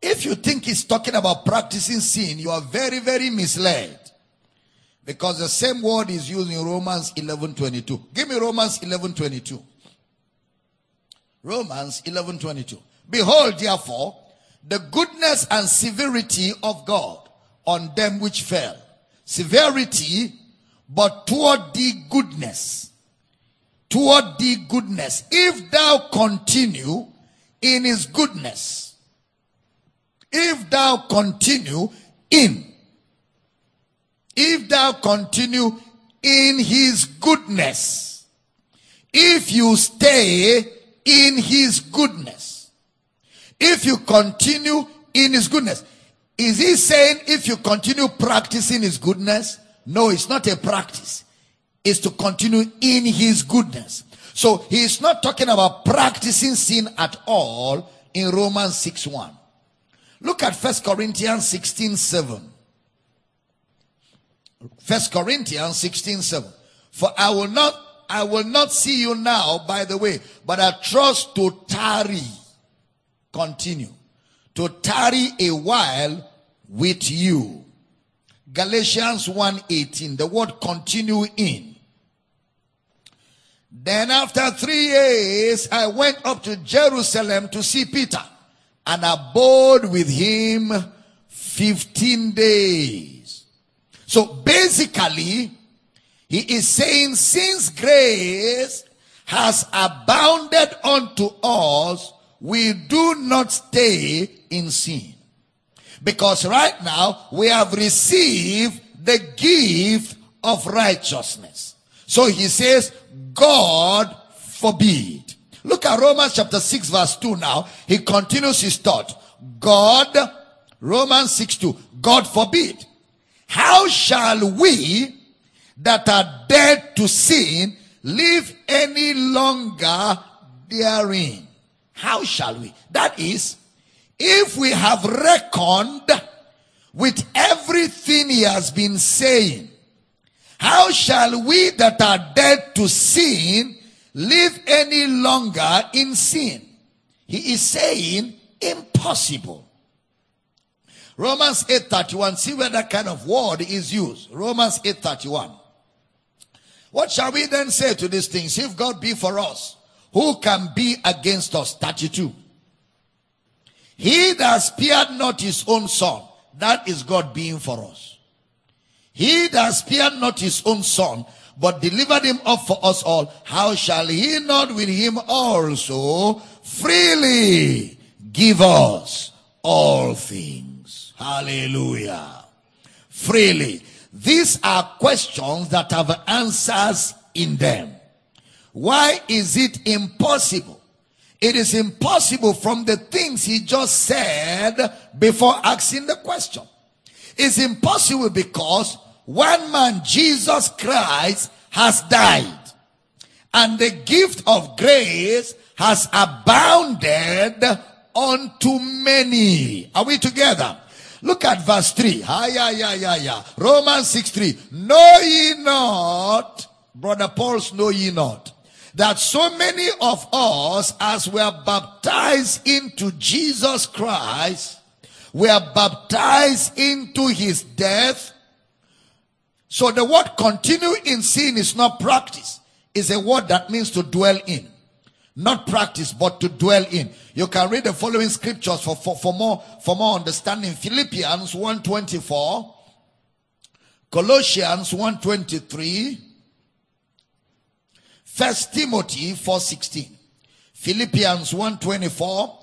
if you think he's talking about practicing sin, you are very, very misled. Because the same word is used in Romans 11 22. Give me Romans 11 22. Romans 11 22. Behold, therefore, the goodness and severity of God on them which fell. Severity, but toward the goodness. Toward the goodness. If thou continue in his goodness. If thou continue in. If thou continue in his goodness. If you stay in his goodness if you continue in his goodness. Is he saying if you continue practicing his goodness? No, it's not a practice. It's to continue in his goodness. So he is not talking about practicing sin at all in Romans 6 1. Look at 1 Corinthians 16 7. 1 Corinthians 16 7. For I will not, I will not see you now, by the way, but I trust to tarry continue to tarry a while with you. Galatians 1:18. The word continue in. Then after three years, I went up to Jerusalem to see Peter and abode with him 15 days. So basically, he is saying since grace has abounded unto us, we do not stay in sin. Because right now we have received the gift of righteousness. So he says, God forbid. Look at Romans chapter 6 verse 2 now. He continues his thought. God, Romans 6 2, God forbid. How shall we that are dead to sin live any longer therein? How shall we? That is, if we have reckoned with everything he has been saying, how shall we that are dead to sin live any longer in sin? He is saying impossible. Romans 8:31 see where that kind of word is used. Romans 8:31 What shall we then say to these things if God be for us who can be against us 32 He that spared not his own son that is God being for us He that spared not his own son but delivered him up for us all how shall he not with him also freely give us all things Hallelujah. Freely. These are questions that have answers in them. Why is it impossible? It is impossible from the things he just said before asking the question. It's impossible because one man, Jesus Christ, has died. And the gift of grace has abounded unto many. Are we together? Look at verse 3. Ah, yeah, yeah, yeah, yeah. Romans 6 3. Know ye not, brother Paul's know ye not, that so many of us as were baptized into Jesus Christ, were baptized into his death. So the word continue in sin is not practice. It's a word that means to dwell in. Not practice, but to dwell in. You can read the following scriptures for, for, for more for more understanding. Philippians 124, Colossians 123, First Timothy 4:16. Philippians 124,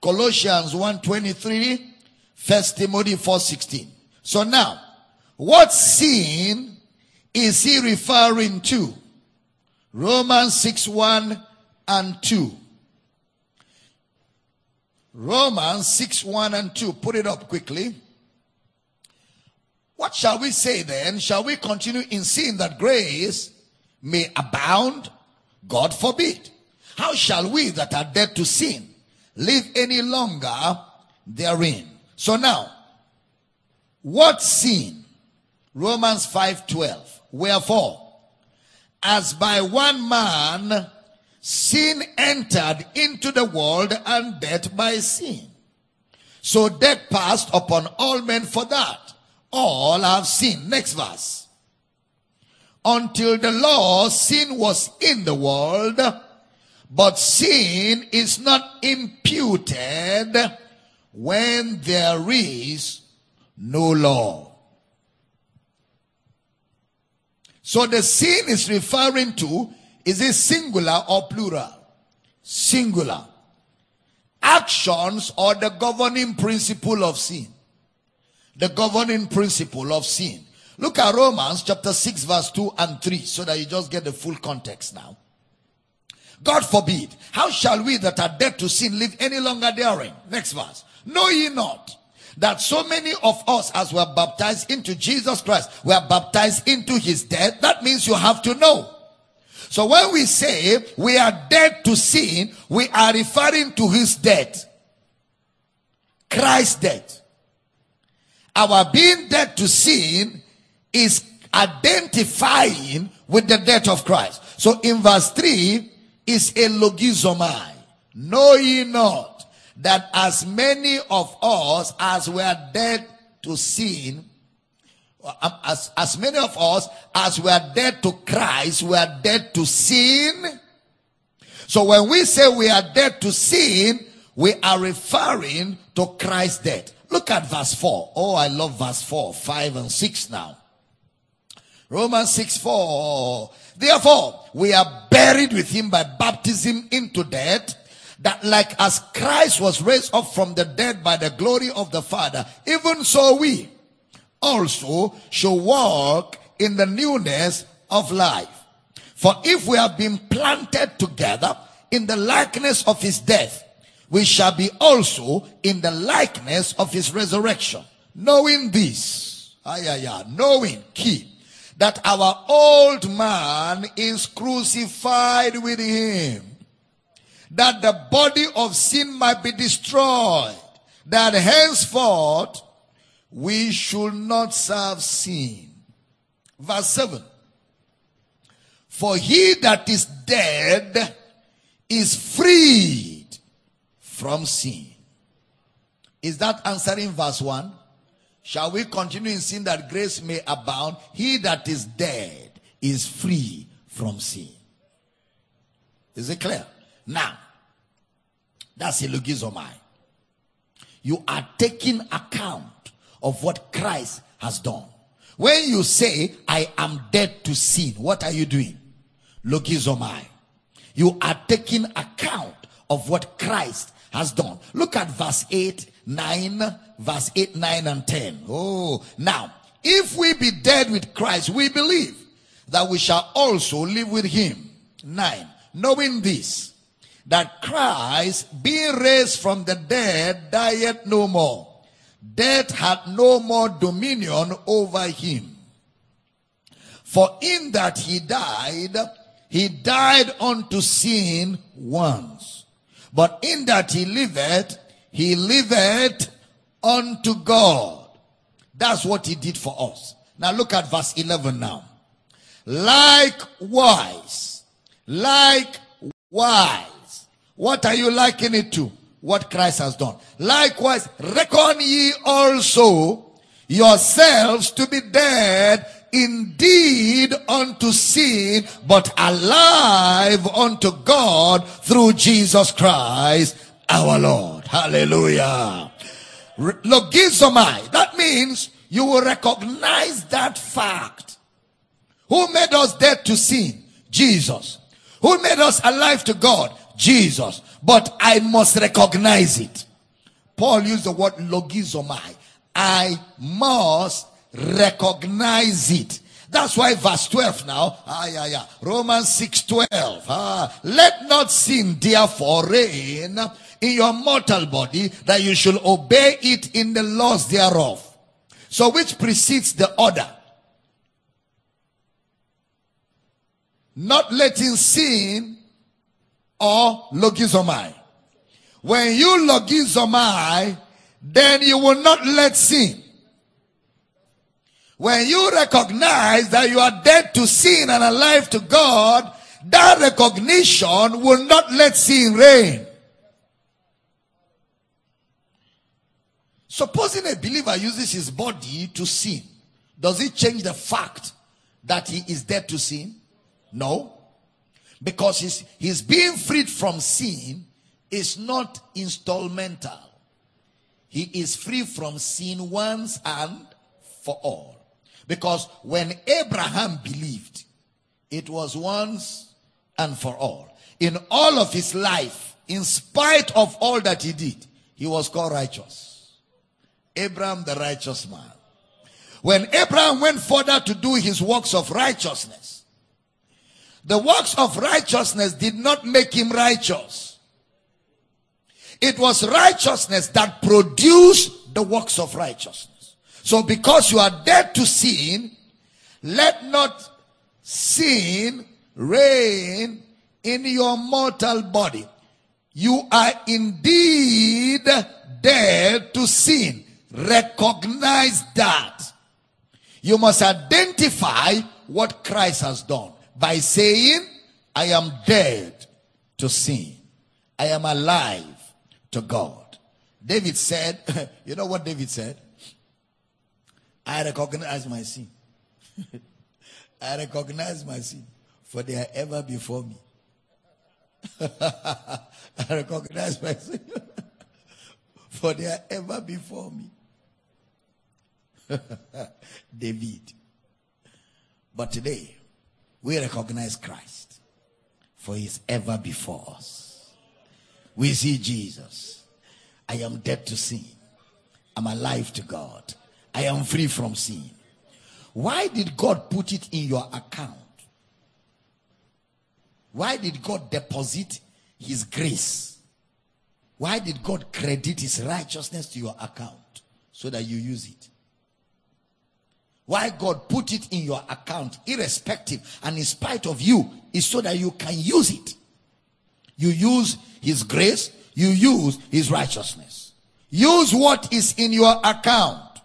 Colossians 123, First Timothy 4:16. So now, what sin is he referring to? Romans 6 1 and 2. Romans 6 1 and 2. Put it up quickly. What shall we say then? Shall we continue in sin that grace may abound? God forbid. How shall we that are dead to sin live any longer therein? So now, what sin? Romans 5:12. Wherefore, as by one man sin entered into the world and death by sin. So death passed upon all men for that. All have sinned. Next verse. Until the law, sin was in the world, but sin is not imputed when there is no law. So the sin is referring to is it singular or plural? Singular. Actions or the governing principle of sin. The governing principle of sin. Look at Romans chapter 6 verse 2 and 3 so that you just get the full context now. God forbid. How shall we that are dead to sin live any longer therein? Next verse. Know ye not that so many of us as were baptized into Jesus Christ were baptized into his death? That means you have to know. So when we say we are dead to sin, we are referring to his death. Christ's death. Our being dead to sin is identifying with the death of Christ. So in verse 3 is a logizomai. Know ye not that as many of us as were dead to sin Um, as, as many of us, as we are dead to Christ, we are dead to sin. So when we say we are dead to sin, we are referring to Christ's death. Look at verse 4. Oh, I love verse 4, 5 and 6 now. Romans 6, 4. Therefore, we are buried with him by baptism into death, that like as Christ was raised up from the dead by the glory of the Father, even so we also shall walk in the newness of life. For if we have been planted together in the likeness of his death, we shall be also in the likeness of his resurrection. Knowing this, ay, ay, ay, knowing, key, that our old man is crucified with him, that the body of sin might be destroyed, that henceforth we should not serve sin. Verse 7. For he that is dead is freed from sin. Is that answering verse 1? Shall we continue in sin that grace may abound? He that is dead is free from sin. Is it clear? Now, that's illogizomai. You are taking account of what Christ has done. When you say, I am dead to sin, what are you doing? Logizomai. You are taking account of what Christ has done. Look at verse 8, 9, verse 8, 9, and 10. Oh, now, if we be dead with Christ, we believe that we shall also live with him. 9. Knowing this, that Christ, being raised from the dead, died no more death had no more dominion over him. For in that he died, he died unto sin once. But in that he liveth, he liveth unto God. That's what he did for us. Now look at verse 11 now. Likewise, likewise, what are you liking it to? what Christ has done. Likewise, reckon ye also yourselves to be dead indeed unto sin, but alive unto God through Jesus Christ our Lord. Hallelujah. Logizomai. That means you will recognize that fact. Who made us dead to sin? Jesus. Who made us alive to God? Jesus. But I must recognize it. Paul used the word logizomai. I must recognize it. That's why verse 12 now. Ah, yeah, yeah. Romans 6 12. Ah, let not sin therefore reign in your mortal body that you should obey it in the laws thereof. So which precedes the order? Not letting sin or logizomai. When you logizomai, then you will not let sin. When you recognize that you are dead to sin and alive to God, that recognition will not let sin reign. Supposing a believer uses his body to sin, does it change the fact that he is dead to sin? No. Because his, his being freed from sin is not installmental. He is free from sin once and for all. Because when Abraham believed, it was once and for all. In all of his life, in spite of all that he did, he was called righteous. Abraham, the righteous man. When Abraham went further to do his works of righteousness, the works of righteousness did not make him righteous. It was righteousness that produced the works of righteousness. So because you are dead to sin, let not sin reign in your mortal body. You are indeed dead to sin. Recognize that. You must identify what Christ has done by saying, I am dead to sin. I am alive to God. David said, you know what David said? I recognize my sin. I recognize my sin, for they are ever before me. I recognize my sin, for they are ever before me. David. But today, we recognize Christ, for he is ever before us. We see Jesus. I am dead to sin. I'm alive to God. I am free from sin. Why did God put it in your account? Why did God deposit his grace? Why did God credit his righteousness to your account so that you use it? Why God put it in your account, irrespective and in spite of you, is so that you can use it. You use His grace, you use His righteousness. Use what is in your account.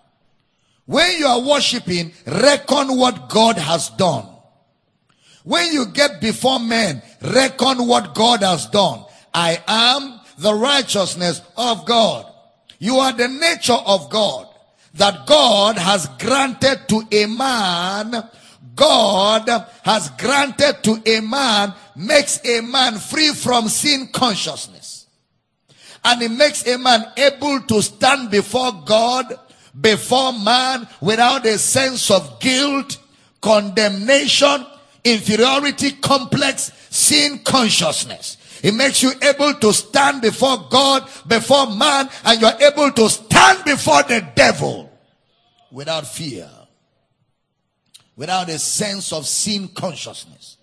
When you are worshiping, reckon what God has done. When you get before men, reckon what God has done. I am the righteousness of God. You are the nature of God that God has granted to a man, God has granted to a man, makes a man free from sin consciousness. And it makes a man able to stand before God, before man, without a sense of guilt, condemnation, inferiority complex, sin consciousness. It makes you able to stand before God, before man, and you're able to stand before the devil without fear, without a sense of sin consciousness.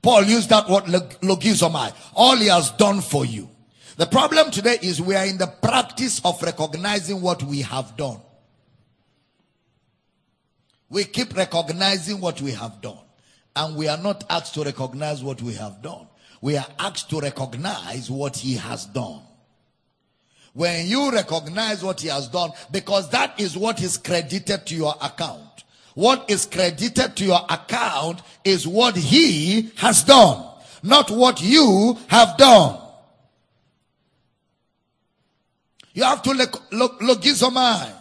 Paul used that word logizomai. All he has done for you. The problem today is we are in the practice of recognizing what we have done. We keep recognizing what we have done. And we are not asked to recognize what we have done we are asked to recognize what he has done. When you recognize what he has done, because that is what is credited to your account. What is credited to your account is what he has done, not what you have done. You have to logizomai.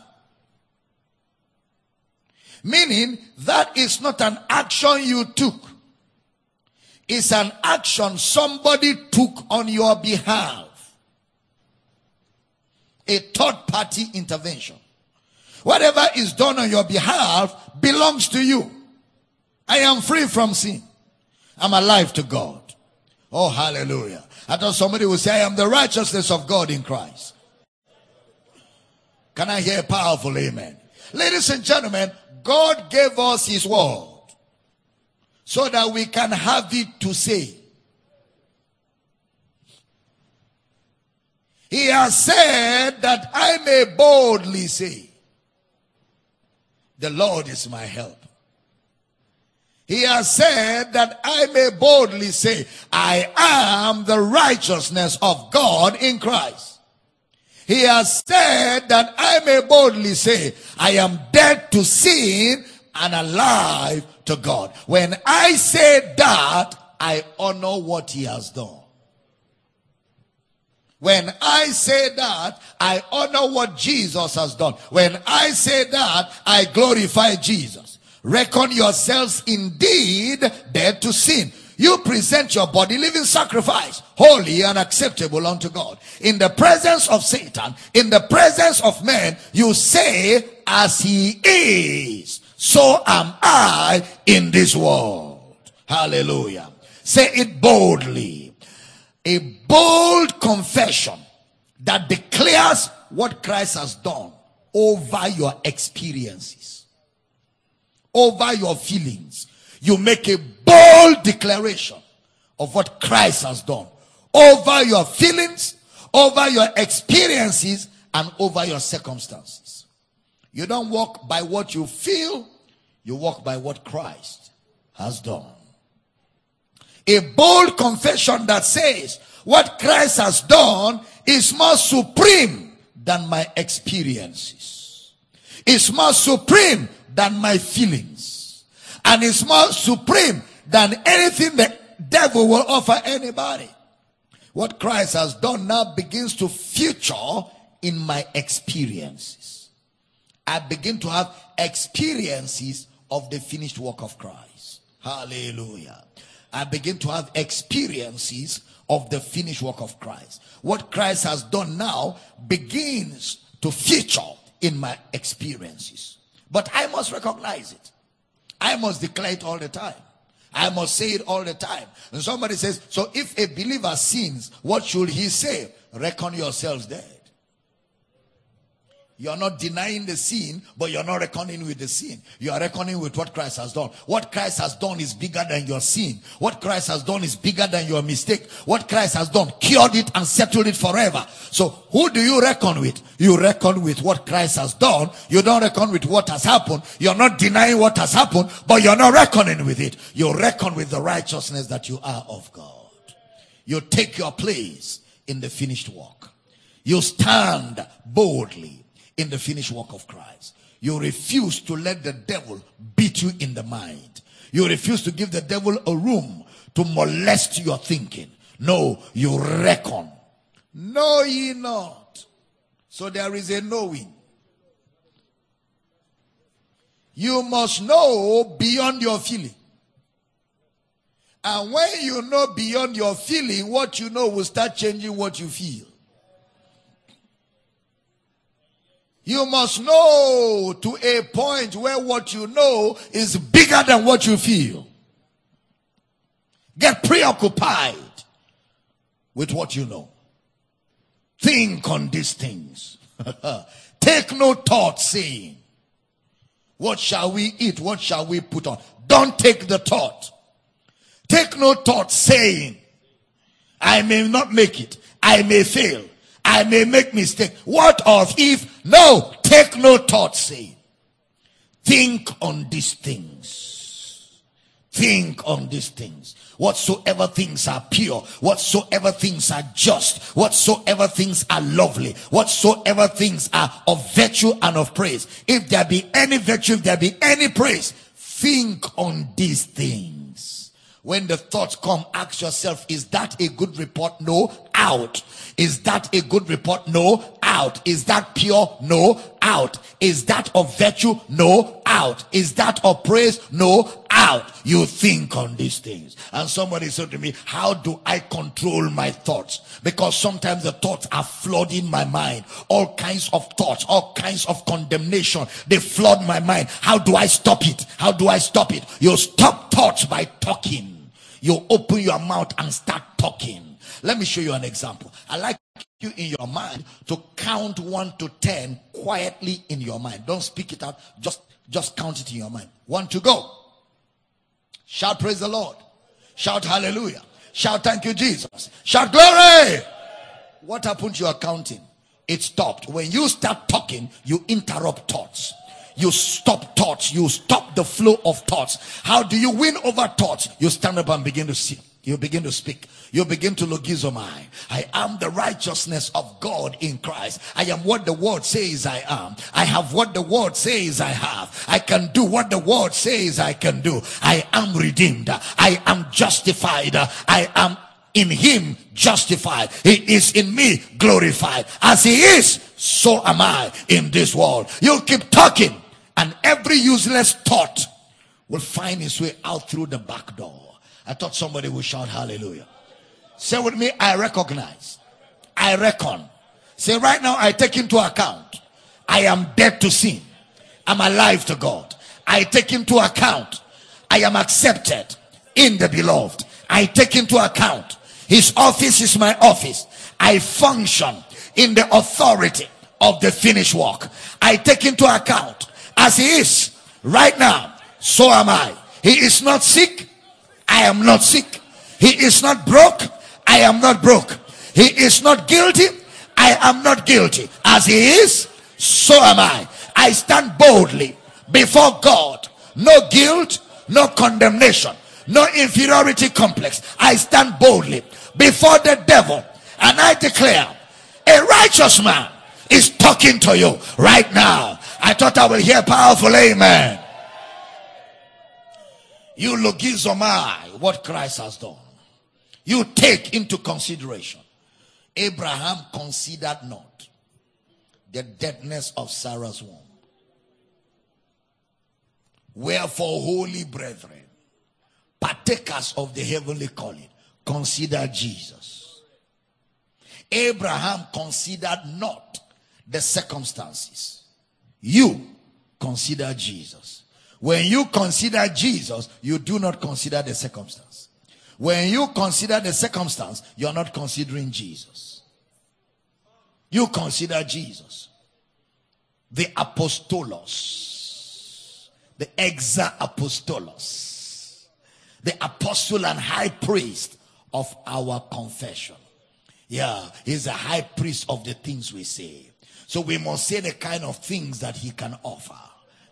Meaning that is not an action you took is an action somebody took on your behalf. A third party intervention. Whatever is done on your behalf belongs to you. I am free from sin. I'm alive to God. Oh, hallelujah. I thought somebody would say, I am the righteousness of God in Christ. Can I hear a powerful amen? Ladies and gentlemen, God gave us His word so that we can have it to say. He has said that I may boldly say, The Lord is my help. He has said that I may boldly say, I am the righteousness of God in Christ. He has said that I may boldly say, I am dead to sin and alive to God. When I say that, I honor what he has done. When I say that, I honor what Jesus has done. When I say that, I glorify Jesus. Reckon yourselves indeed dead to sin. You present your body living sacrifice, holy and acceptable unto God. In the presence of Satan, in the presence of men, you say, as he is so am I in this world. Hallelujah. Say it boldly. A bold confession that declares what Christ has done over your experiences, over your feelings. You make a bold declaration of what Christ has done over your feelings, over your experiences, and over your circumstances. You don't walk by what you feel, you walk by what Christ has done. A bold confession that says what Christ has done is more supreme than my experiences. It's more supreme than my feelings. And it's more supreme than anything the devil will offer anybody. What Christ has done now begins to feature in my experiences. I begin to have experiences of the finished work of Christ. Hallelujah. I begin to have experiences of the finished work of Christ. What Christ has done now begins to feature in my experiences. But I must recognize it. I must declare it all the time. I must say it all the time. And somebody says, so if a believer sins, what should he say? Reckon yourselves dead. You're not denying the sin, but you're not reckoning with the sin. You are reckoning with what Christ has done. What Christ has done is bigger than your sin. What Christ has done is bigger than your mistake. What Christ has done cured it and settled it forever. So who do you reckon with? You reckon with what Christ has done. You don't reckon with what has happened. You're not denying what has happened, but you're not reckoning with it. You reckon with the righteousness that you are of God. You take your place in the finished work. You stand boldly in the finished work of Christ. You refuse to let the devil beat you in the mind. You refuse to give the devil a room to molest your thinking. No, you reckon. Know ye not. So there is a knowing. You must know beyond your feeling. And when you know beyond your feeling, what you know will start changing what you feel. You must know to a point where what you know is bigger than what you feel. Get preoccupied with what you know. Think on these things. Take no thought saying, What shall we eat? What shall we put on? Don't take the thought. Take no thought saying, I may not make it. I may fail. I may make mistake. What of if? No, take no thought, say. Think on these things. Think on these things. Whatsoever things are pure, whatsoever things are just, whatsoever things are lovely, whatsoever things are of virtue and of praise. If there be any virtue, if there be any praise, think on these things. When the thoughts come, ask yourself, is that a good report? No, out. Is that a good report? No, out. Is that pure? No, out. Is that of virtue? No, out. Is that of praise? No, out. You think on these things. And somebody said to me, how do I control my thoughts? Because sometimes the thoughts are flooding my mind. All kinds of thoughts, all kinds of condemnation. They flood my mind. How do I stop it? How do I stop it? You stop thoughts by talking. You open your mouth and start talking. Let me show you an example. I like you in your mind to count 1 to 10 quietly in your mind. Don't speak it out. Just just count it in your mind. 1 to go. Shout praise the Lord. Shout hallelujah. Shout thank you Jesus. Shout glory. What happened to your counting? It stopped. When you start talking, you interrupt thoughts. You stop thoughts. You stop the flow of thoughts. How do you win over thoughts? You stand up and begin to see. You begin to speak. You begin to logizomai. I am the righteousness of God in Christ. I am what the word says I am. I have what the word says I have. I can do what the word says I can do. I am redeemed. I am justified. I am in him justified. He is in me glorified. As he is, so am I in this world. You keep talking and every useless thought will find its way out through the back door. I thought somebody would shout hallelujah. Say with me, I recognize. I reckon. Say right now, I take into account. I am dead to sin. I'm alive to God. I take into account. I am accepted in the beloved. I take into account. His office is my office. I function in the authority of the finished work. I take into account as he is right now. So am I. He is not sick. I am not sick. He is not broke. I am not broke. He is not guilty. I am not guilty. As he is, so am I. I stand boldly before God. No guilt, no condemnation, no inferiority complex. I stand boldly before the devil and I declare a righteous man is talking to you right now. I thought I will hear powerful amen. You look, logizomai what Christ has done. You take into consideration. Abraham considered not the deadness of Sarah's womb. Wherefore, holy brethren, partakers of the heavenly calling, consider Jesus. Abraham considered not the circumstances. You consider Jesus. When you consider Jesus, you do not consider the circumstance. When you consider the circumstance, you are not considering Jesus. You consider Jesus. The apostolos. The exa apostolos. The apostle and high priest of our confession. Yeah, he's a high priest of the things we say. So we must say the kind of things that he can offer.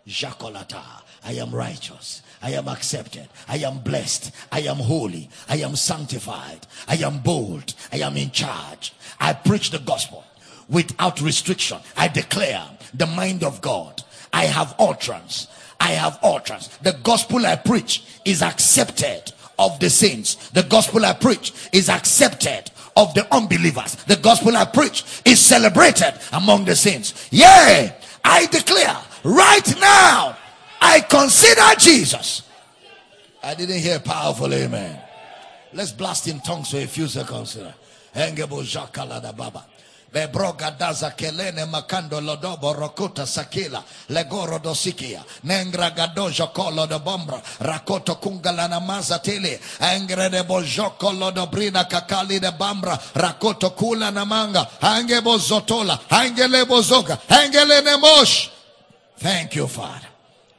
Jacolata. I am righteous. I am accepted. I am blessed. I am holy. I am sanctified. I am bold. I am in charge. I preach the gospel without restriction. I declare the mind of God. I have utterance. I have utterance. The gospel I preach is accepted of the saints. The gospel I preach is accepted of the unbelievers. The gospel I preach is celebrated among the saints. Yea, I declare right now, I consider Jesus. I didn't hear powerful amen. Let's blast in tongues for a few seconds. Engebo baba. Bebroga daza kelene makando lodobo sakila. Legoro dosikia nengra gadojo kolo de bombra. Rakoto kungala tele. Engre de bojoko lodo brina kakali de bambra. Rakoto kula nemosh thank you father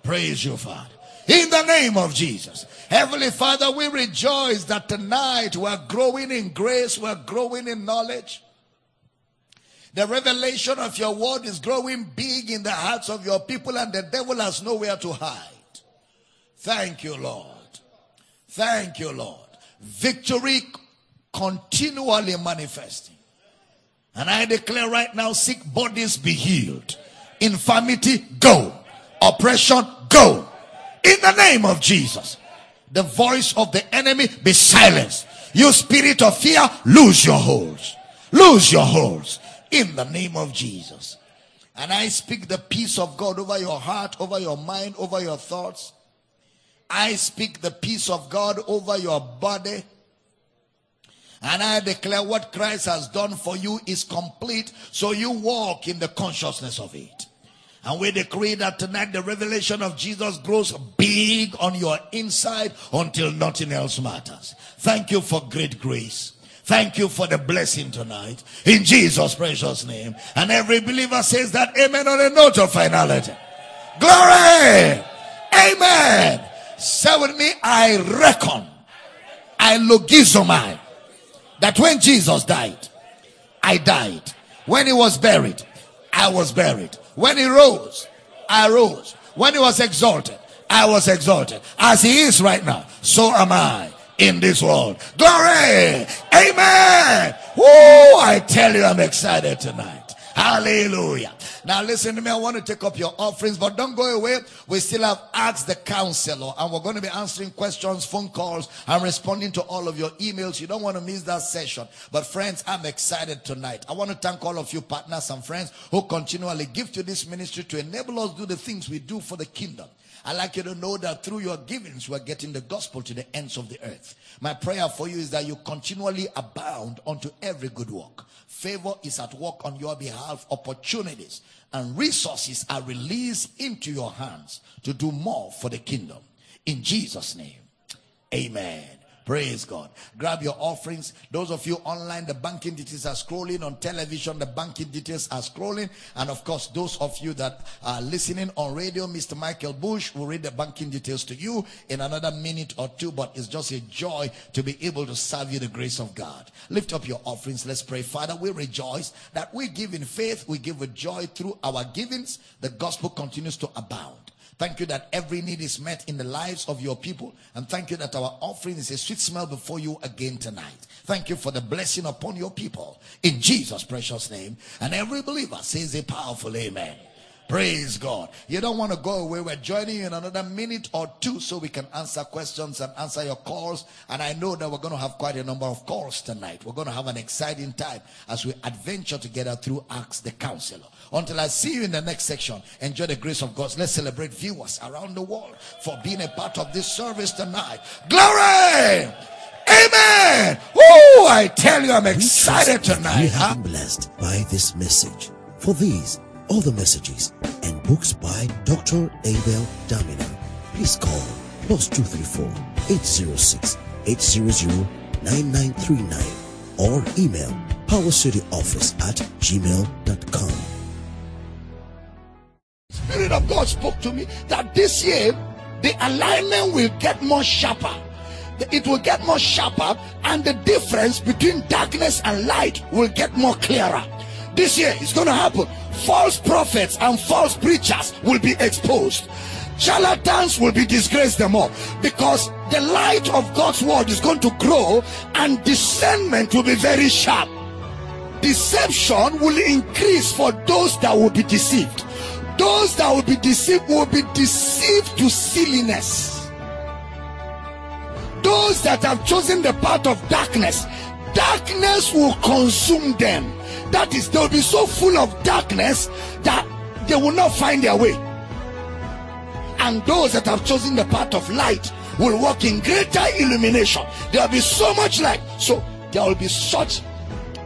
praise you father in the name of Jesus. Heavenly Father, we rejoice that tonight we're growing in grace, we're growing in knowledge. The revelation of your word is growing big in the hearts of your people, and the devil has nowhere to hide. Thank you, Lord. Thank you, Lord. Victory continually manifesting. And I declare right now sick bodies be healed, infirmity go, oppression go. In the name of Jesus, the voice of the enemy be silenced. You spirit of fear, lose your holds. Lose your holds in the name of Jesus. And I speak the peace of God over your heart, over your mind, over your thoughts. I speak the peace of God over your body. And I declare what Christ has done for you is complete. So you walk in the consciousness of it. And we decree that tonight the revelation of Jesus grows big on your inside until nothing else matters. Thank you for great grace. Thank you for the blessing tonight. In Jesus' precious name. And every believer says that amen on a note of finality. Glory! Amen. Say with me, I reckon, I logizomai, that when Jesus died, I died. When he was buried, I was buried. When he rose, I rose. When he was exalted, I was exalted. As he is right now, so am I in this world. Glory! Amen! Woo! I tell you, I'm excited tonight. Hallelujah. Now listen to me. I want to take up your offerings, but don't go away. We still have Ask the Counselor, and we're going to be answering questions, phone calls, and responding to all of your emails. You don't want to miss that session. But friends, I'm excited tonight. I want to thank all of you partners and friends who continually give to this ministry to enable us do the things we do for the kingdom. I'd like you to know that through your givings, we're getting the gospel to the ends of the earth. My prayer for you is that you continually abound unto every good work. Favor is at work on your behalf. Opportunities and resources are released into your hands to do more for the kingdom. In Jesus' name, amen. Praise God. Grab your offerings. Those of you online, the banking details are scrolling on television. The banking details are scrolling. And of course, those of you that are listening on radio, Mr. Michael Bush will read the banking details to you in another minute or two. But it's just a joy to be able to serve you the grace of God. Lift up your offerings. Let's pray. Father, we rejoice that we give in faith. We give with joy through our givings. The gospel continues to abound. Thank you that every need is met in the lives of your people. And thank you that our offering is a sweet smell before you again tonight. Thank you for the blessing upon your people. In Jesus' precious name. And every believer says a powerful amen. Praise God. You don't want to go away. We're joining you in another minute or two so we can answer questions and answer your calls. And I know that we're going to have quite a number of calls tonight. We're going to have an exciting time as we adventure together through Ask the Counselor. Until I see you in the next section, enjoy the grace of God. Let's celebrate viewers around the world for being a part of this service tonight. Glory! Amen. Woo! I tell you, I'm excited tonight. You have been blessed by this message. For these, other messages, and books by Dr. Abel Damina, please call plus 234 806 800 9939 or email powercityoffice at gmail.com. Spirit of God spoke to me that this year the alignment will get more sharper. It will get more sharper, and the difference between darkness and light will get more clearer. This year it's going to happen. False prophets and false preachers will be exposed. Charlatans will be disgraced them all because the light of God's word is going to grow and discernment will be very sharp. Deception will increase for those that will be deceived. Those that will be deceived will be deceived to silliness. Those that have chosen the path of darkness, darkness will consume them. That is, they'll be so full of darkness that they will not find their way. And those that have chosen the path of light will walk in greater illumination. There will be so much light. So there will be such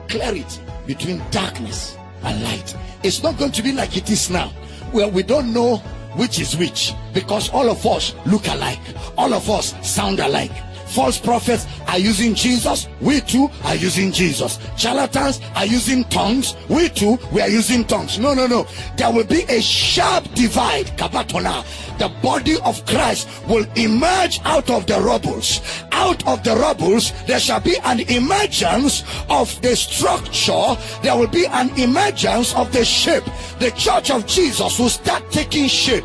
clarity between darkness and light. It's not going to be like it is now, where we don't know which is which because all of us look alike, all of us sound alike. False prophets are using Jesus. We too are using Jesus. Charlatans are using tongues. We too, we are using tongues. No, no, no. There will be a sharp divide. Kabatona. The body of Christ will emerge out of the rubbles. Out of the rubbles, there shall be an emergence of the structure. There will be an emergence of the shape. The church of Jesus will start taking shape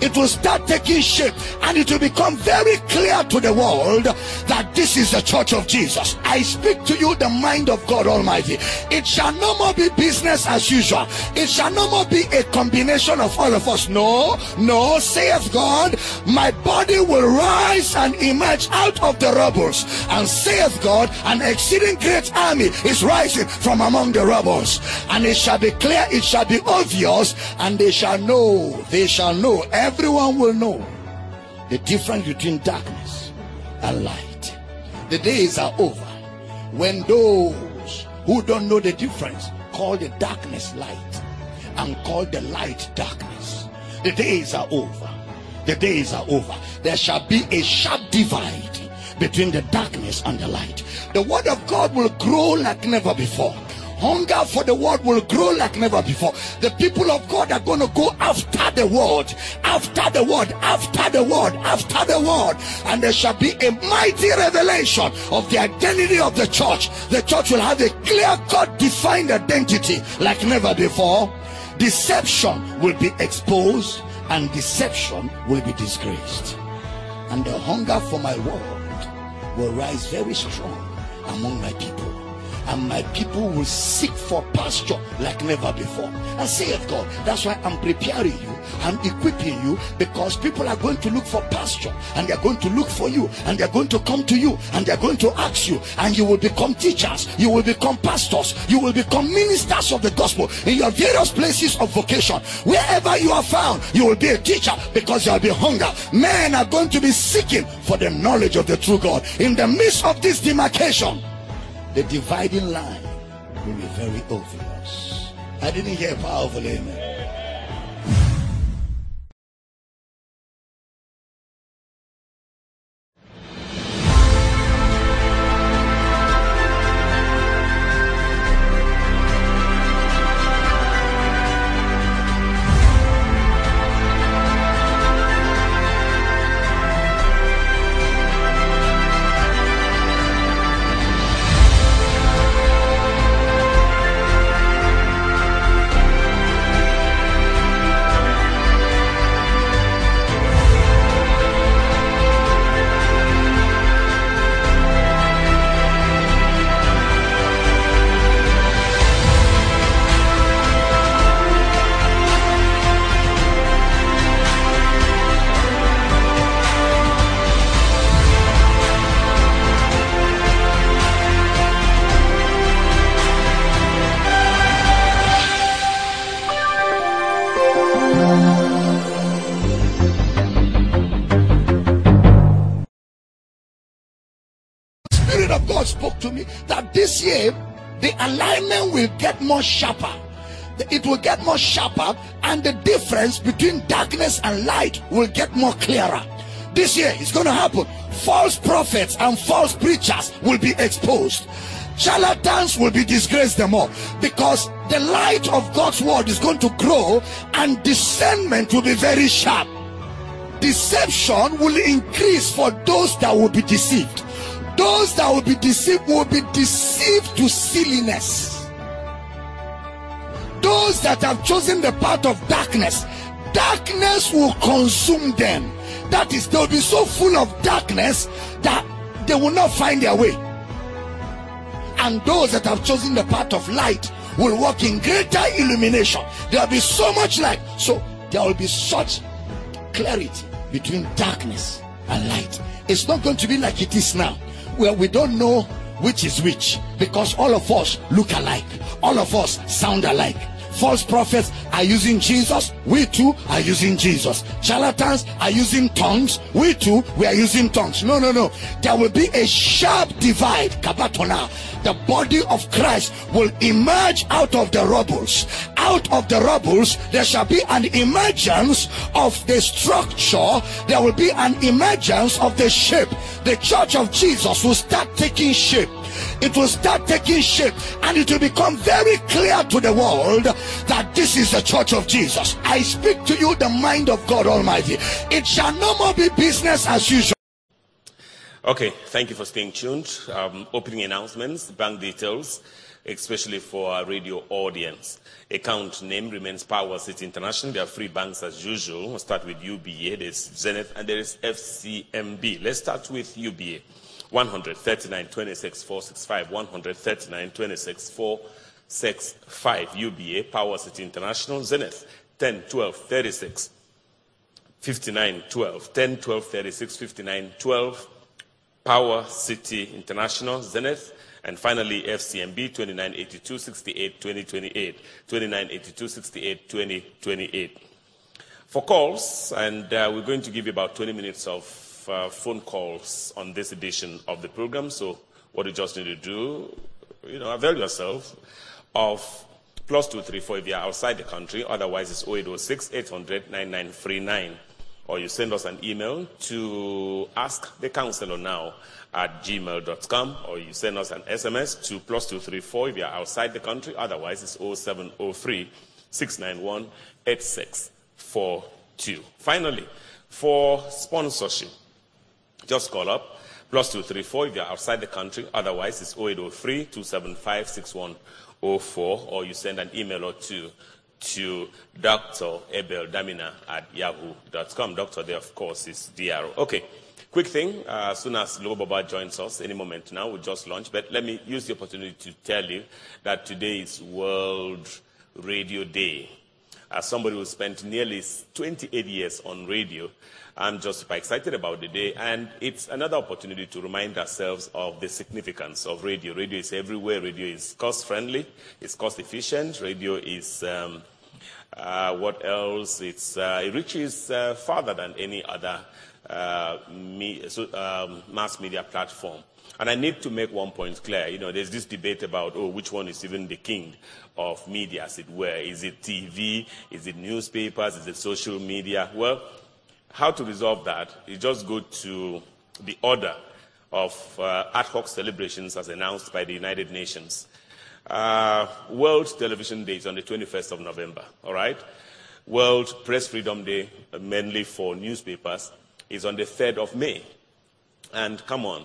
it will start taking shape and it will become very clear to the world that this is the church of Jesus. I speak to you the mind of God Almighty. It shall no more be business as usual. It shall no more be a combination of all of us. No, no, saith God, my body will rise and emerge out of the rubbles. And saith God, an exceeding great army is rising from among the rubbles. And it shall be clear, it shall be obvious, and they shall know, they shall know everyone will know the difference between darkness and light. The days are over when those who don't know the difference call the darkness light and call the light darkness. The days are over. The days are over. There shall be a sharp divide between the darkness and the light. The word of God will grow like never before hunger for the word will grow like never before. The people of God are going to go after the word, after the word, after the word, after the word. And there shall be a mighty revelation of the identity of the church. The church will have a clear cut, defined identity like never before. Deception will be exposed and deception will be disgraced. And the hunger for my word will rise very strong among my people and my people will seek for pasture like never before. I say it, God. That's why I'm preparing you. I'm equipping you because people are going to look for pasture and they're going to look for you and they're going to come to you and they're going to ask you and you will become teachers. You will become pastors. You will become ministers of the gospel in your various places of vocation. Wherever you are found, you will be a teacher because there will be hunger. Men are going to be seeking for the knowledge of the true God in the midst of this demarcation the dividing line will be very obvious. I didn't hear powerful amen. Year the alignment will get more sharper. It will get more sharper, and the difference between darkness and light will get more clearer. This year it's going to happen. False prophets and false preachers will be exposed. Charlatans will be disgraced them all because the light of God's word is going to grow and discernment will be very sharp. Deception will increase for those that will be deceived. Those that will be deceived will be deceived to silliness. Those that have chosen the path of darkness, darkness will consume them. That is, they'll be so full of darkness that they will not find their way. And those that have chosen the path of light will walk in greater illumination. There will be so much light. So there will be such clarity between darkness and light. It's not going to be like it is now, where we don't know which is which because all of us look alike, all of us sound alike. False prophets are using Jesus. We too are using Jesus. Charlatans are using tongues. We too, we are using tongues. No, no, no. There will be a sharp divide. Kabatona. The body of Christ will emerge out of the rubbles. Out of the rubbles, there shall be an emergence of the structure. There will be an emergence of the shape. The church of Jesus will start taking shape it will start taking shape and it will become very clear to the world that this is the church of Jesus. I speak to you the mind of God Almighty. It shall no more be business as usual. Okay, thank you for staying tuned. Um, opening announcements, bank details, especially for our radio audience. Account name remains Power City International. There are three banks as usual. We'll start with UBA, there's Zenith, and there is FCMB. Let's start with UBA. 139 26 465 139 26 465 UBA Power City International Zenith 10 12 36 59 12 10 12 36 59 12 Power City International Zenith and finally FCMB 2982 68 2028 2982 68 2028 for calls and uh, we're going to give you about 20 minutes of uh, phone calls on this edition of the program. So what you just need to do, you know, avail yourself of plus two three four if you're outside the country. Otherwise, it's 0806 800 9939. Or you send us an email to ask the counselor now at gmail.com, or you send us an SMS to plus two three four if you're outside the country. Otherwise, it's 0703 691 8642. Finally, for sponsorship, just call up plus 234 if you're outside the country. Otherwise, it's 0803 275 6104, or you send an email or two to Dr. Abel Damina at yahoo.com. Doctor there, of course, is DRO. Okay. Quick thing, uh, as soon as Global Baba joins us, any moment now, we'll just launch. But let me use the opportunity to tell you that today is World Radio Day. As somebody who spent nearly 28 years on radio, I'm just super excited about the day, and it's another opportunity to remind ourselves of the significance of radio. Radio is everywhere. Radio is cost friendly, it's cost efficient. Radio is um, uh, what else? Uh, it reaches uh, farther than any other uh, me, so, um, mass media platform. And I need to make one point clear. You know, there's this debate about, oh, which one is even the king of media, as it were. Is it TV? Is it newspapers? Is it social media? Well, how to resolve that? You just go to the order of uh, ad hoc celebrations as announced by the United Nations. Uh, World Television Day is on the 21st of November, all right? World Press Freedom Day, mainly for newspapers, is on the 3rd of May. And come on,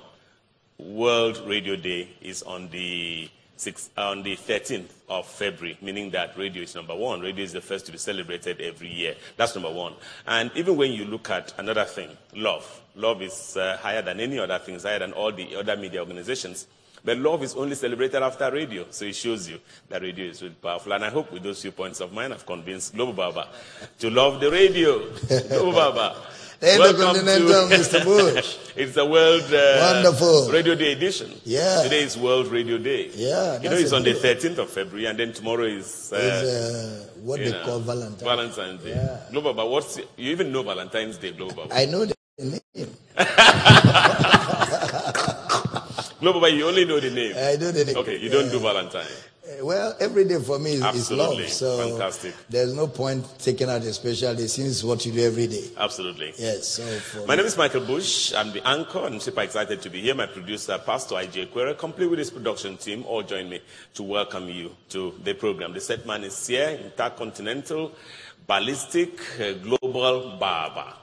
World Radio Day is on the, 6th, on the 13th of February, meaning that radio is number one. Radio is the first to be celebrated every year. That's number one. And even when you look at another thing, love. Love is uh, higher than any other thing, it's higher than all the other media organizations. But love is only celebrated after radio. So it shows you that radio is really powerful. And I hope with those few points of mine, I've convinced Global Baba to love the radio. Global Baba. Welcome to- Mr. Bush. it's the World uh, Wonderful. Radio Day edition. Yeah. Today is World Radio Day. Yeah, You know, it's on the 13th of February, and then tomorrow is. Uh, Is uh, what they know, call Valentine. Valentine's Day. Yeah. Global, but what's you even know Valentine's Day, Global? I know the name. Global, but you only know the name. I do the name. Okay, you don't do Valentine. Uh, Well, every day for me is, is love. So Fantastic. there's no point taking out a special day since what you do every day. Absolutely. Yes. So for My name is Michael Bush. I'm the anchor and I'm super excited to be here. My producer, Pastor IJ Quere, complete with his production team, all join me to welcome you to the program. The set man is here, intercontinental, ballistic, uh, Global Baba.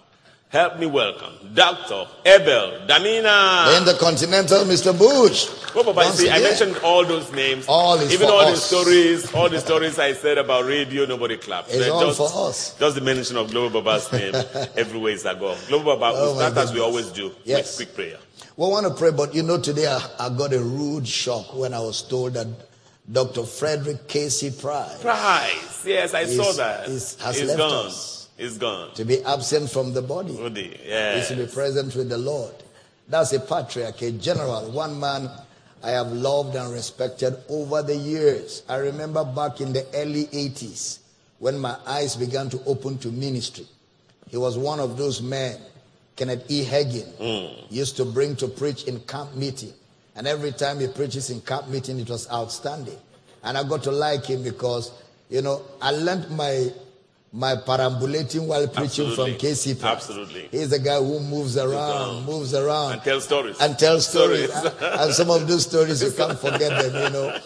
Help me welcome Dr. Abel Damina. in the Continental, Mr. Bush. Oh, Papa, Once see, I mentioned all those names. All is Even all the stories, all the stories I said about radio, nobody clapped. It's Then all just, for us. Just the mention of Global Baba's name everywhere is a go. Global Baba, Oh, start as we always do Yes. with quick prayer. We want to pray, but you know, today I, I got a rude shock when I was told that Dr. Frederick K.C. Price Price, Yes, I saw He's- that. he's- has left gone. us. It's gone. to be absent from the body. Is yeah. to be present with the Lord. That's a patriarch, a general, one man I have loved and respected over the years. I remember back in the early 80s when my eyes began to open to ministry. He was one of those men, Kenneth E. Hagin, mm. used to bring to preach in camp meeting. And every time he preaches in camp meeting, it was outstanding. And I got to like him because, you know, I learned my my perambulating while preaching Absolutely. from Price. Absolutely. He's the guy who moves around, moves around. And tell stories. And tells stories. Stories. and some of those stories, you can't forget them, you know.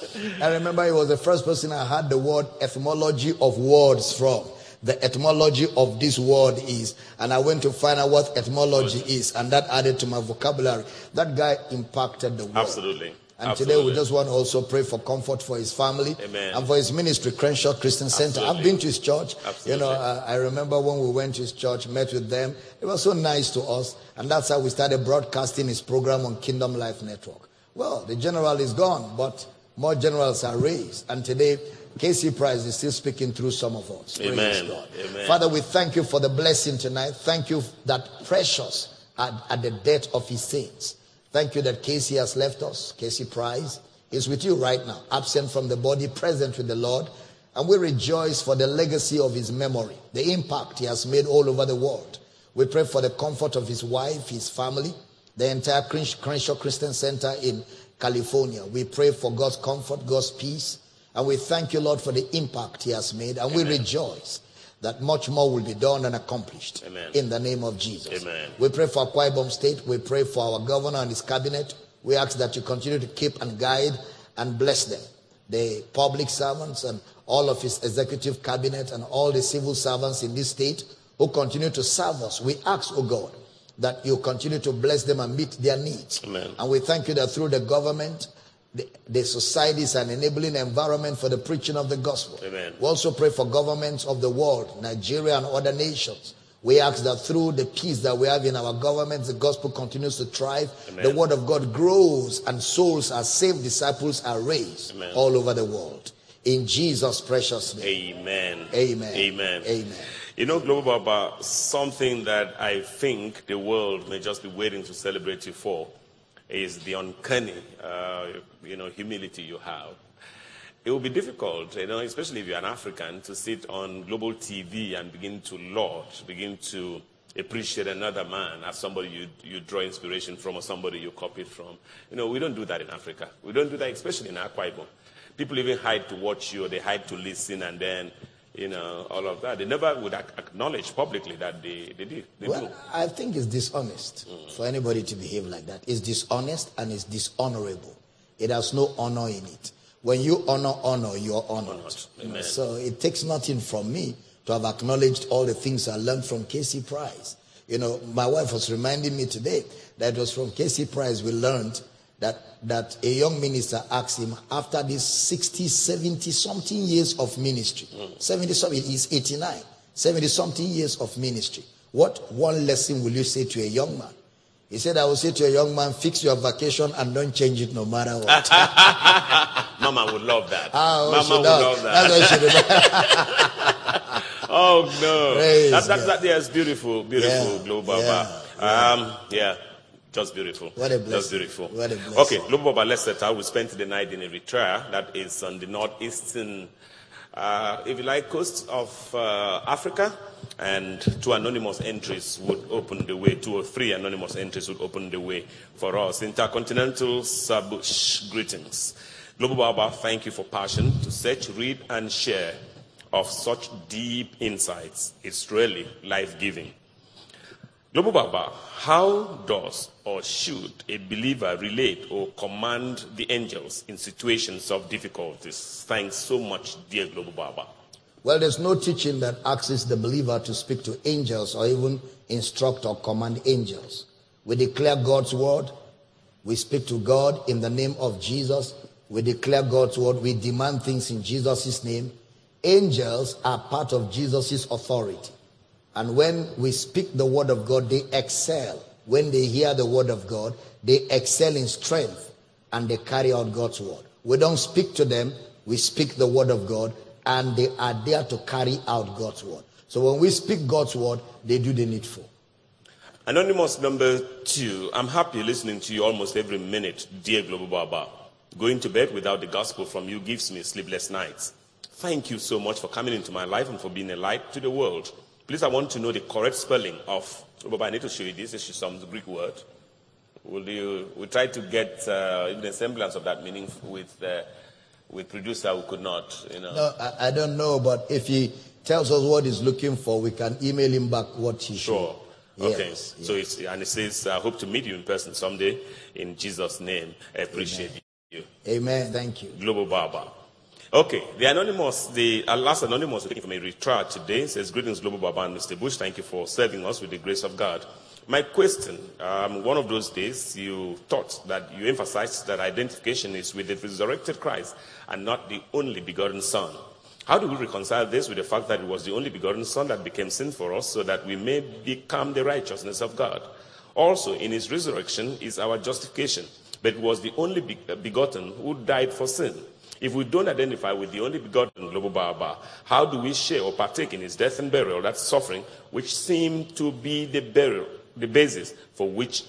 I remember he was the first person I heard the word etymology of words from. The etymology of this word is, and I went to find out what etymology is, and that added to my vocabulary. That guy impacted the world. Absolutely. And today we just want to also pray for comfort for his family Amen. and for his ministry, Crenshaw Christian Center. I've been to his church. You know, Absolutely. Uh, I, remember when we went to his church, met with them. It was so nice to us. And that's how we started broadcasting his program on Kingdom Life Network. Well, the general is gone, but more generals are raised. And today, K.C. Price is still speaking through some of us. Praise Amen. God. Amen. Father, we thank you for the blessing tonight. Thank you that precious at, at the death of his saints. Thank you that K.C. has left us. K.C. Price is with you right now, absent from the body, present with the Lord. And we rejoice for the legacy of his memory, the impact he has made all over the world. We pray for the comfort of his wife, his family, the entire Crens- Crenshaw Christian Center in California. We pray for God's comfort, God's peace. And we thank you, Lord, for the impact he has made. And we rejoice that much more will be done and accomplished Amen. in the name of Jesus. Amen. We pray for Akwa Ibom State. We pray for our governor and his cabinet. We ask that you continue to keep and guide and bless them. The public servants and all of his executive cabinet and all the civil servants in this state who continue to serve us. We ask, oh God, that you continue to bless them and meet their needs. Amen. And we thank you that through the government, the, the society is an enabling environment for the preaching of the gospel. Amen. We also pray for governments of the world, Nigeria and other nations. We ask that through the peace that we have in our governments, the gospel continues to thrive. Amen. The word of God grows and souls are saved, disciples are raised Amen. all over the world. In Jesus' precious name. Amen. Amen. Amen. Amen. You know, Global Baba, something that I think the world may just be waiting to celebrate you for is the uncanny, uh, you know, humility you have. It will be difficult, you know, especially if you're an African, to sit on global TV and begin to laud, begin to appreciate another man as somebody you, you draw inspiration from or somebody you copied from. You know, we don't do that in Africa. We don't do that, especially in Akwa. People even hide to watch you, or they hide to listen, and then, you know, all of that. They never would acknowledge publicly that they, they did. They do. Well, I think it's dishonest for anybody to behave like that. It's dishonest and it's dishonorable. It has no honor in it. When you honor honor, you're honored. Honored. You know, Amen. so it takes nothing from me to have acknowledged all the things I learned from K.C. Price. You know, my wife was reminding me today that it was from K.C. Price we learned that, that a young minister asked him after these 60, 70 something years of ministry, 70 something, he's 89, 70 something years of ministry. What one lesson will you say to a young man? He said, I will say to a young man, fix your vacation and don't change it no matter what. Mama would love that. Ah, oh, Mama would love that. That's what she does. Oh no, Praise that, that, that, yes, beautiful, beautiful, Yeah, global. yeah, Um, yeah, just beautiful. What a Just beautiful. What a blessing. Okay, global. Let's set out. We spent the night in Eritrea. That is on the northeastern uh, if you like, coast of uh, Africa, and two anonymous entries would open the way, two or three anonymous entries would open the way for us. Intercontinental Sabush greetings. Global Baba, thank you for passion to search, read, and share of such deep insights. It's really life giving. Global Baba, how does or should a believer relate or command the angels in situations of difficulties? Thanks so much, dear Global Baba. Well, there's no teaching that asks the believer to speak to angels or even instruct or command angels. We declare God's word. We speak to God in the name of Jesus. We declare God's word. We demand things in Jesus' name. Angels are part of Jesus' authority. And when we speak the word of God, they excel. When they hear the word of God, they excel in strength and they carry out God's word. We don't speak to them, we speak the word of God and they are there to carry out God's word. So when we speak God's word, they do the needful. Anonymous number two, I'm happy listening to you almost every minute, dear Global Baba. Going to bed without the gospel from you gives me sleepless nights. Thank you so much for coming into my life and for being a light to the world. Please, I want to know the correct spelling of, But I need to show you this. This is some Greek word. Will you, we try to get uh, even a semblance of that meaning with uh, with producer who could not, you know. No, I, I, don't know, but if he tells us what he's looking for, we can email him back what he sure. Should. Okay. Yes, so it's, and it says, I hope to meet you in person someday. In Jesus' name, I appreciate Amen. you. Amen. Thank you. Global Baba. Okay, the anonymous, the last anonymous looking for a retrial today says, Greetings, Global Baba and Mr. Bush. Thank you for serving us with the grace of God. My question um, one of those days, you taught that you emphasized that identification is with the resurrected Christ and not the only begotten Son. How do we reconcile this with the fact that it was the only begotten Son that became sin for us so that we may become the righteousness of God? Also, in his resurrection is our justification, but it was the only begotten who died for sin. If we don't identify with the only begotten global Baba, how do we share or partake in his death and burial, that suffering, which seemed to be the burial, the basis for which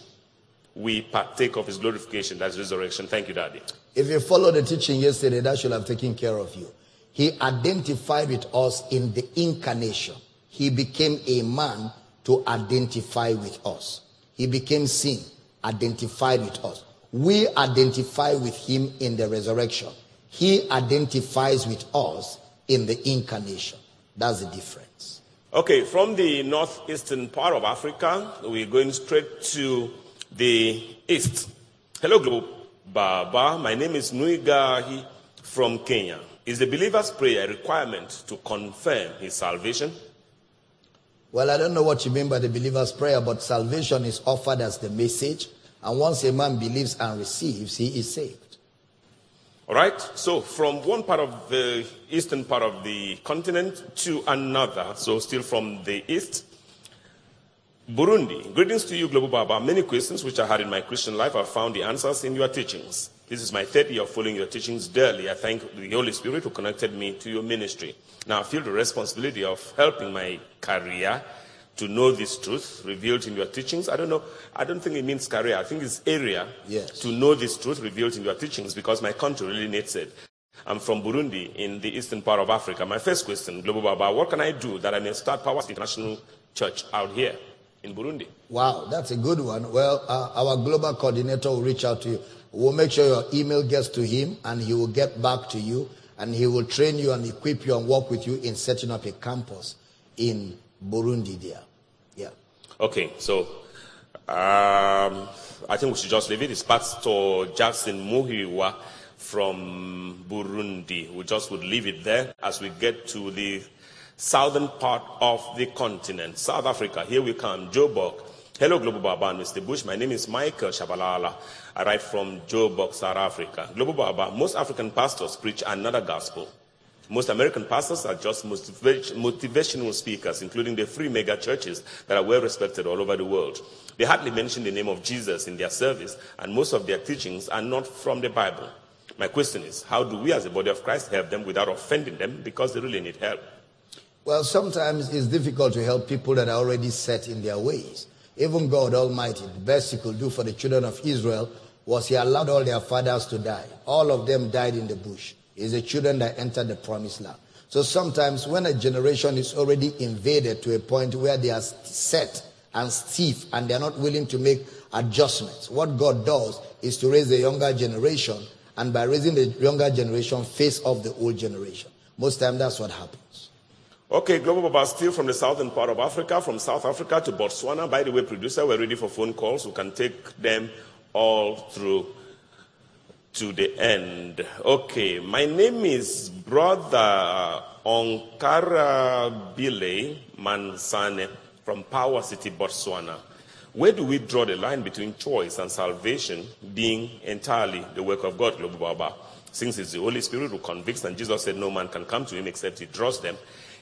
we partake of his glorification, that's resurrection. Thank you, Daddy. If you follow the teaching yesterday, that should have taken care of you. He identified with us in the incarnation. He became a man to identify with us. He became sin, identified with us. We identify with him in the resurrection. He identifies with us in the incarnation. That's the difference. Okay, from the northeastern part of Africa, we're going straight to the east. Hello, Globe Baba. My name is Nuigahi from Kenya. Is the believer's prayer a requirement to confirm his salvation? Well, I don't know what you mean by the believer's prayer, but salvation is offered as the message. And once a man believes and receives, he is saved. All right. So from one part of the eastern part of the continent to another, so still from the east, Burundi. Greetings to you, Global Baba. Many questions which I had in my Christian life, I found the answers in your teachings. This is my third year of following your teachings daily. I thank the Holy Spirit who connected me to your ministry. Now I feel the responsibility of helping my career to know this truth revealed in your teachings. I don't know. I don't think it means career. I think it's area yes. to know this truth revealed in your teachings because my country really needs it. I'm from Burundi in the eastern part of Africa. My first question, Global Baba, what can I do that I may start Powers International Church out here in Burundi? Wow, that's a good one. Well, uh, our global coordinator will reach out to you. We'll make sure your email gets to him and he will get back to you and he will train you and equip you and work with you in setting up a campus in Burundi there. Okay, so um, I think we should just leave it. It's Pastor Jackson Muhiwa from Burundi. We just would leave it there as we get to the southern part of the continent. South Africa, here we come. Joburg. Hello, Global Baba and Mr. Bush. My name is Michael Shabalala. I write from Joburg, South Africa. Global Baba, most African pastors preach another gospel. Most American pastors are just motivational speakers, including the three mega churches that are well respected all over the world. They hardly mention the name of Jesus in their service, and most of their teachings are not from the Bible. My question is how do we as a body of Christ help them without offending them because they really need help? Well, sometimes it's difficult to help people that are already set in their ways. Even God Almighty, the best He could do for the children of Israel was He allowed all their fathers to die. All of them died in the bush. It's the children that enter the promised land. So sometimes when a generation is already invaded to a point where they are set and stiff and they're not willing to make adjustments, what God does is to raise the younger generation and by raising the younger generation, face off the old generation. Most time that's what happens. Okay, Global Baba, still from the southern part of Africa, from South Africa to Botswana. By the way, producer, we're ready for phone calls. We can take them all through to the end. Okay, my name is Brother Onkarabile Mansane from Power City, Botswana. Where do we draw the line between choice and salvation being entirely the work of God, Global Baba? Since it's the Holy Spirit who convicts, and Jesus said no man can come to him except he draws them,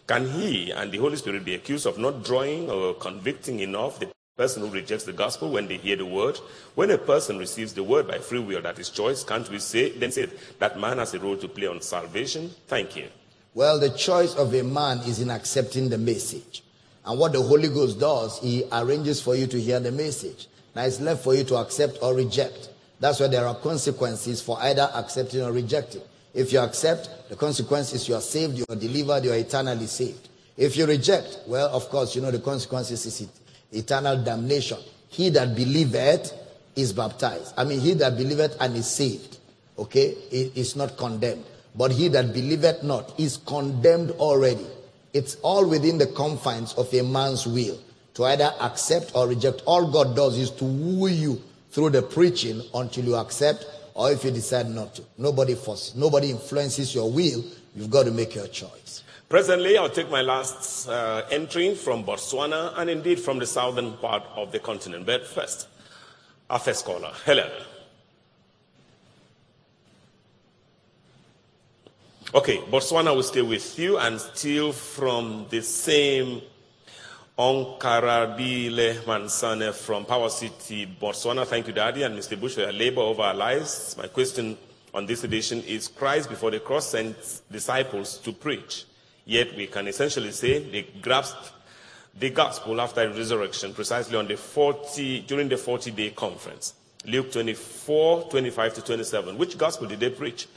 can he and the Holy Spirit be accused of not drawing or convicting enough the person who rejects the gospel when they hear the word? When a person receives the word by free will, that is choice, can't we say then say that man has a role to play on salvation? Thank you. Well, the choice of a man is in accepting the message. And what the Holy Ghost does, He arranges for you to hear the message. Now it's left for you to accept or reject. That's why there are consequences for either accepting or rejecting. If you accept, the consequence is you are saved, you are delivered, you are eternally saved. If you reject, well, of course, you know the consequences is eternal damnation. He that believeth is baptized. I mean, he that believeth and is saved, okay, is not condemned. But he that believeth not is condemned already. It's all within the confines of a man's will to either accept or reject. All God does is to woo you through the preaching until you accept or if you decide not to. Nobody forces, nobody influences your will. You've got to make your choice. Presently, I'll take my last uh, entry from Botswana and indeed from the southern part of the continent. But first, our first caller. Hello. Okay, Botswana will stay with you and still from the same Onkarabile Mansane from Power City, Botswana. Thank you, Daddy, and Mr. Bush for your labor over our lives. My question on this edition is Christ before the cross sent disciples to preach. Yet we can essentially say they grasped the gospel after the resurrection precisely on the 40, during the 40 day conference. Luke 24, 25 to 27. Which gospel did they preach?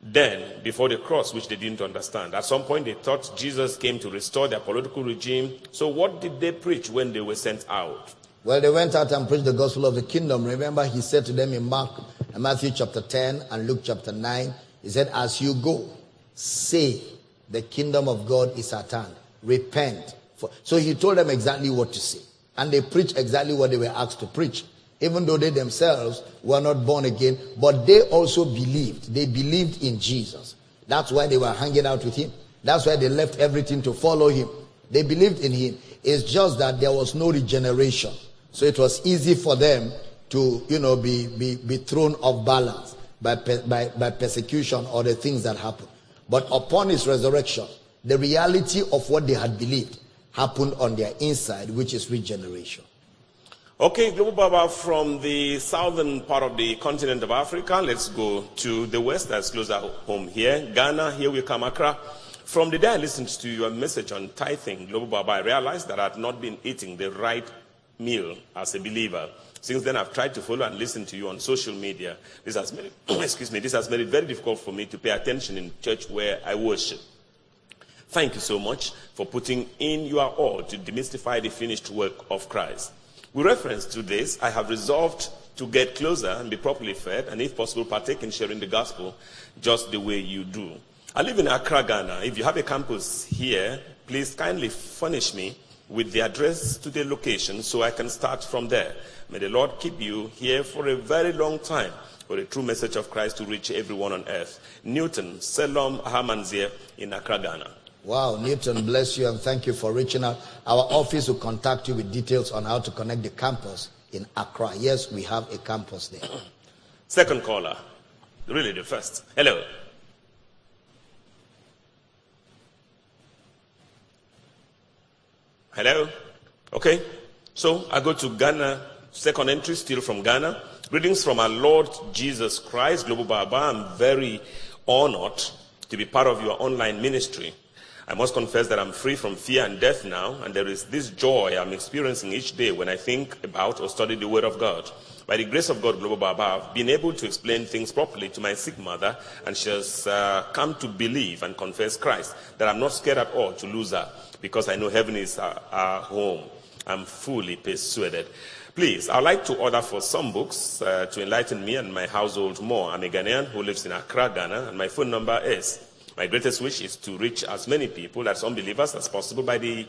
Then, before the cross, which they didn't understand, at some point they thought Jesus came to restore their political regime. So, what did they preach when they were sent out? Well, they went out and preached the gospel of the kingdom. Remember, he said to them in Mark, Matthew chapter 10 and Luke chapter 9, he said, As you go, say, the kingdom of God is at hand. Repent. So he told them exactly what to say. And they preached exactly what they were asked to preach even though they themselves were not born again, but they also believed. They believed in Jesus. That's why they were hanging out with him. That's why they left everything to follow him. They believed in him. It's just that there was no regeneration. So it was easy for them to, you know, be, be, be thrown off balance by, by, by persecution or the things that happened. But upon his resurrection, the reality of what they had believed happened on their inside, which is regeneration. Okay, Global Baba, from the southern part of the continent of Africa, let's go to the west, that's closer home here. Ghana, here we come, Accra. From the day I listened to your message on tithing, Global Baba, I realized that I had not been eating the right meal as a believer. Since then, I've tried to follow and listen to you on social media. This has made it, excuse me, this has made it very difficult for me to pay attention in church where I worship. Thank you so much for putting in your all to demystify the finished work of Christ. With reference to this, I have resolved to get closer and be properly fed, and if possible, partake in sharing the gospel just the way you do. I live in Accra, Ghana. If you have a campus here, please kindly furnish me with the address to the location so I can start from there. May the Lord keep you here for a very long time for the true message of Christ to reach everyone on earth. Newton, Selom Ahamanzir in Accra, Ghana. Wow, Newton, bless you and thank you for reaching out. Our office will contact you with details on how to connect the campus in Accra. Yes, we have a campus there. Second caller, really the first. Hello. Hello. Okay. So I go to Ghana, second entry, still from Ghana. Greetings from our Lord Jesus Christ, Global Baba. I'm very honored to be part of your online ministry. I must confess that I'm free from fear and death now, and there is this joy I'm experiencing each day when I think about or study the Word of God. By the grace of God, Global Baba, I've been able to explain things properly to my sick mother, and she has uh, come to believe and confess Christ, that I'm not scared at all to lose her, because I know heaven is our, our home. I'm fully persuaded. Please, I'd like to order for some books uh, to enlighten me and my household more. I'm a Ghanaian who lives in Accra, Ghana, and my phone number is my greatest wish is to reach as many people, as unbelievers, as possible by the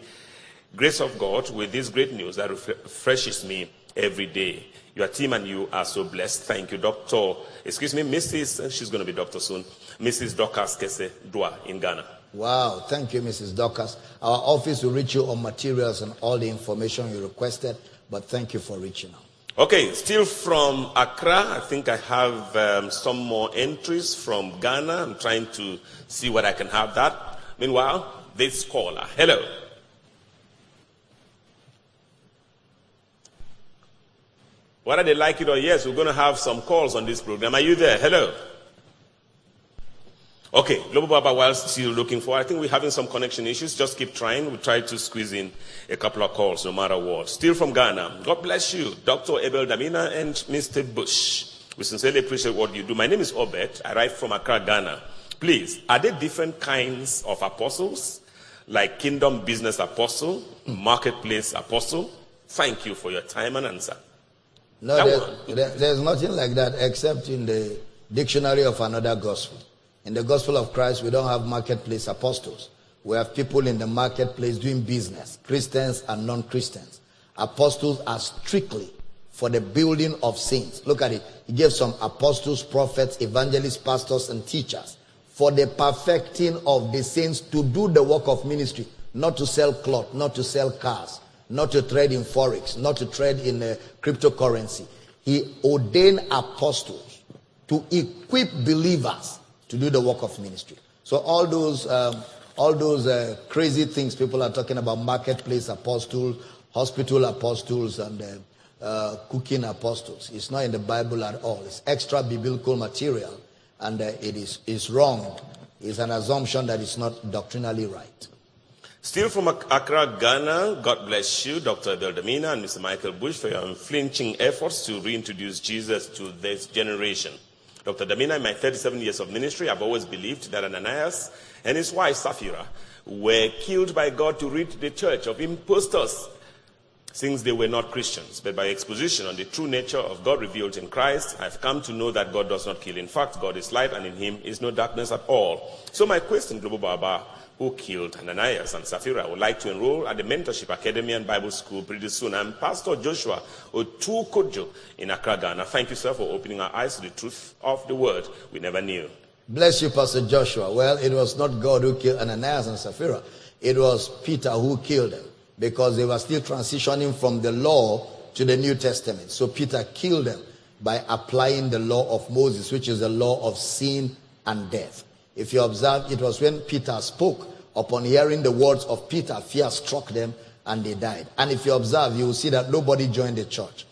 grace of God with this great news that refreshes me every day. Your team and you are so blessed. Thank you, Dr. Excuse me, Mrs. She's going to be doctor soon. Mrs. Dorcas Kese Dua in Ghana. Wow, thank you, Mrs. Dorcas. Our office will reach you on materials and all the information you requested, but thank you for reaching out. Okay, still from Accra, I think I have um, some more entries from Ghana. I'm trying to see what I can have that. Meanwhile, this caller. Hello. Whether they like it or yes, we're going to have some calls on this program. Are you there? Hello. Okay, Global Baba, while still looking for, I think we're having some connection issues. Just keep trying. We'll try to squeeze in a couple of calls no matter what. Still from Ghana. God bless you, Dr. Abel Damina and Mr. Bush. We sincerely appreciate what you do. My name is Obet. I write from Accra, Ghana. Please, are there different kinds of apostles? Like kingdom business apostle, marketplace apostle? Thank you for your time and answer. No, there's, there's nothing like that except in the dictionary of another gospel. In the gospel of Christ, we don't have marketplace apostles. We have people in the marketplace doing business, Christians and non Christians. Apostles are strictly for the building of saints. Look at it. He gave some apostles, prophets, evangelists, pastors, and teachers for the perfecting of the saints to do the work of ministry, not to sell cloth, not to sell cars, not to trade in forex, not to trade in uh, cryptocurrency. He ordained apostles to equip believers to do the work of ministry. So all those, um, all those uh, crazy things people are talking about, marketplace apostles, hospital apostles, and uh, uh, cooking apostles, it's not in the Bible at all. It's extra biblical material, and uh, it is is wrong. It's an assumption that it's not doctrinally right. Still from Accra, Ghana, God bless you, Dr. Abel Damina and Mr. Michael Bush, for your unflinching efforts to reintroduce Jesus to this generation. Dr. Damina, in my 37 years of ministry, I've always believed that Ananias and his wife Sapphira were killed by God to rid the church of impostors, since they were not Christians. But by exposition on the true nature of God revealed in Christ, I've come to know that God does not kill. In fact, God is light, and in him is no darkness at all. So my question, Global Baba, who killed Ananias and Sapphira I would like to enroll at the Mentorship Academy and Bible School pretty soon. I'm Pastor Joshua Otukojo in Accra, Ghana. Thank you, sir, for opening our eyes to the truth of the word we never knew. Bless you, Pastor Joshua. Well, it was not God who killed Ananias and Sapphira. It was Peter who killed them because they were still transitioning from the law to the New Testament. So Peter killed them by applying the law of Moses, which is the law of sin and death. If you observe, it was when Peter spoke. Upon hearing the words of Peter, fear struck them and they died. And if you observe, you will see that nobody joined the church.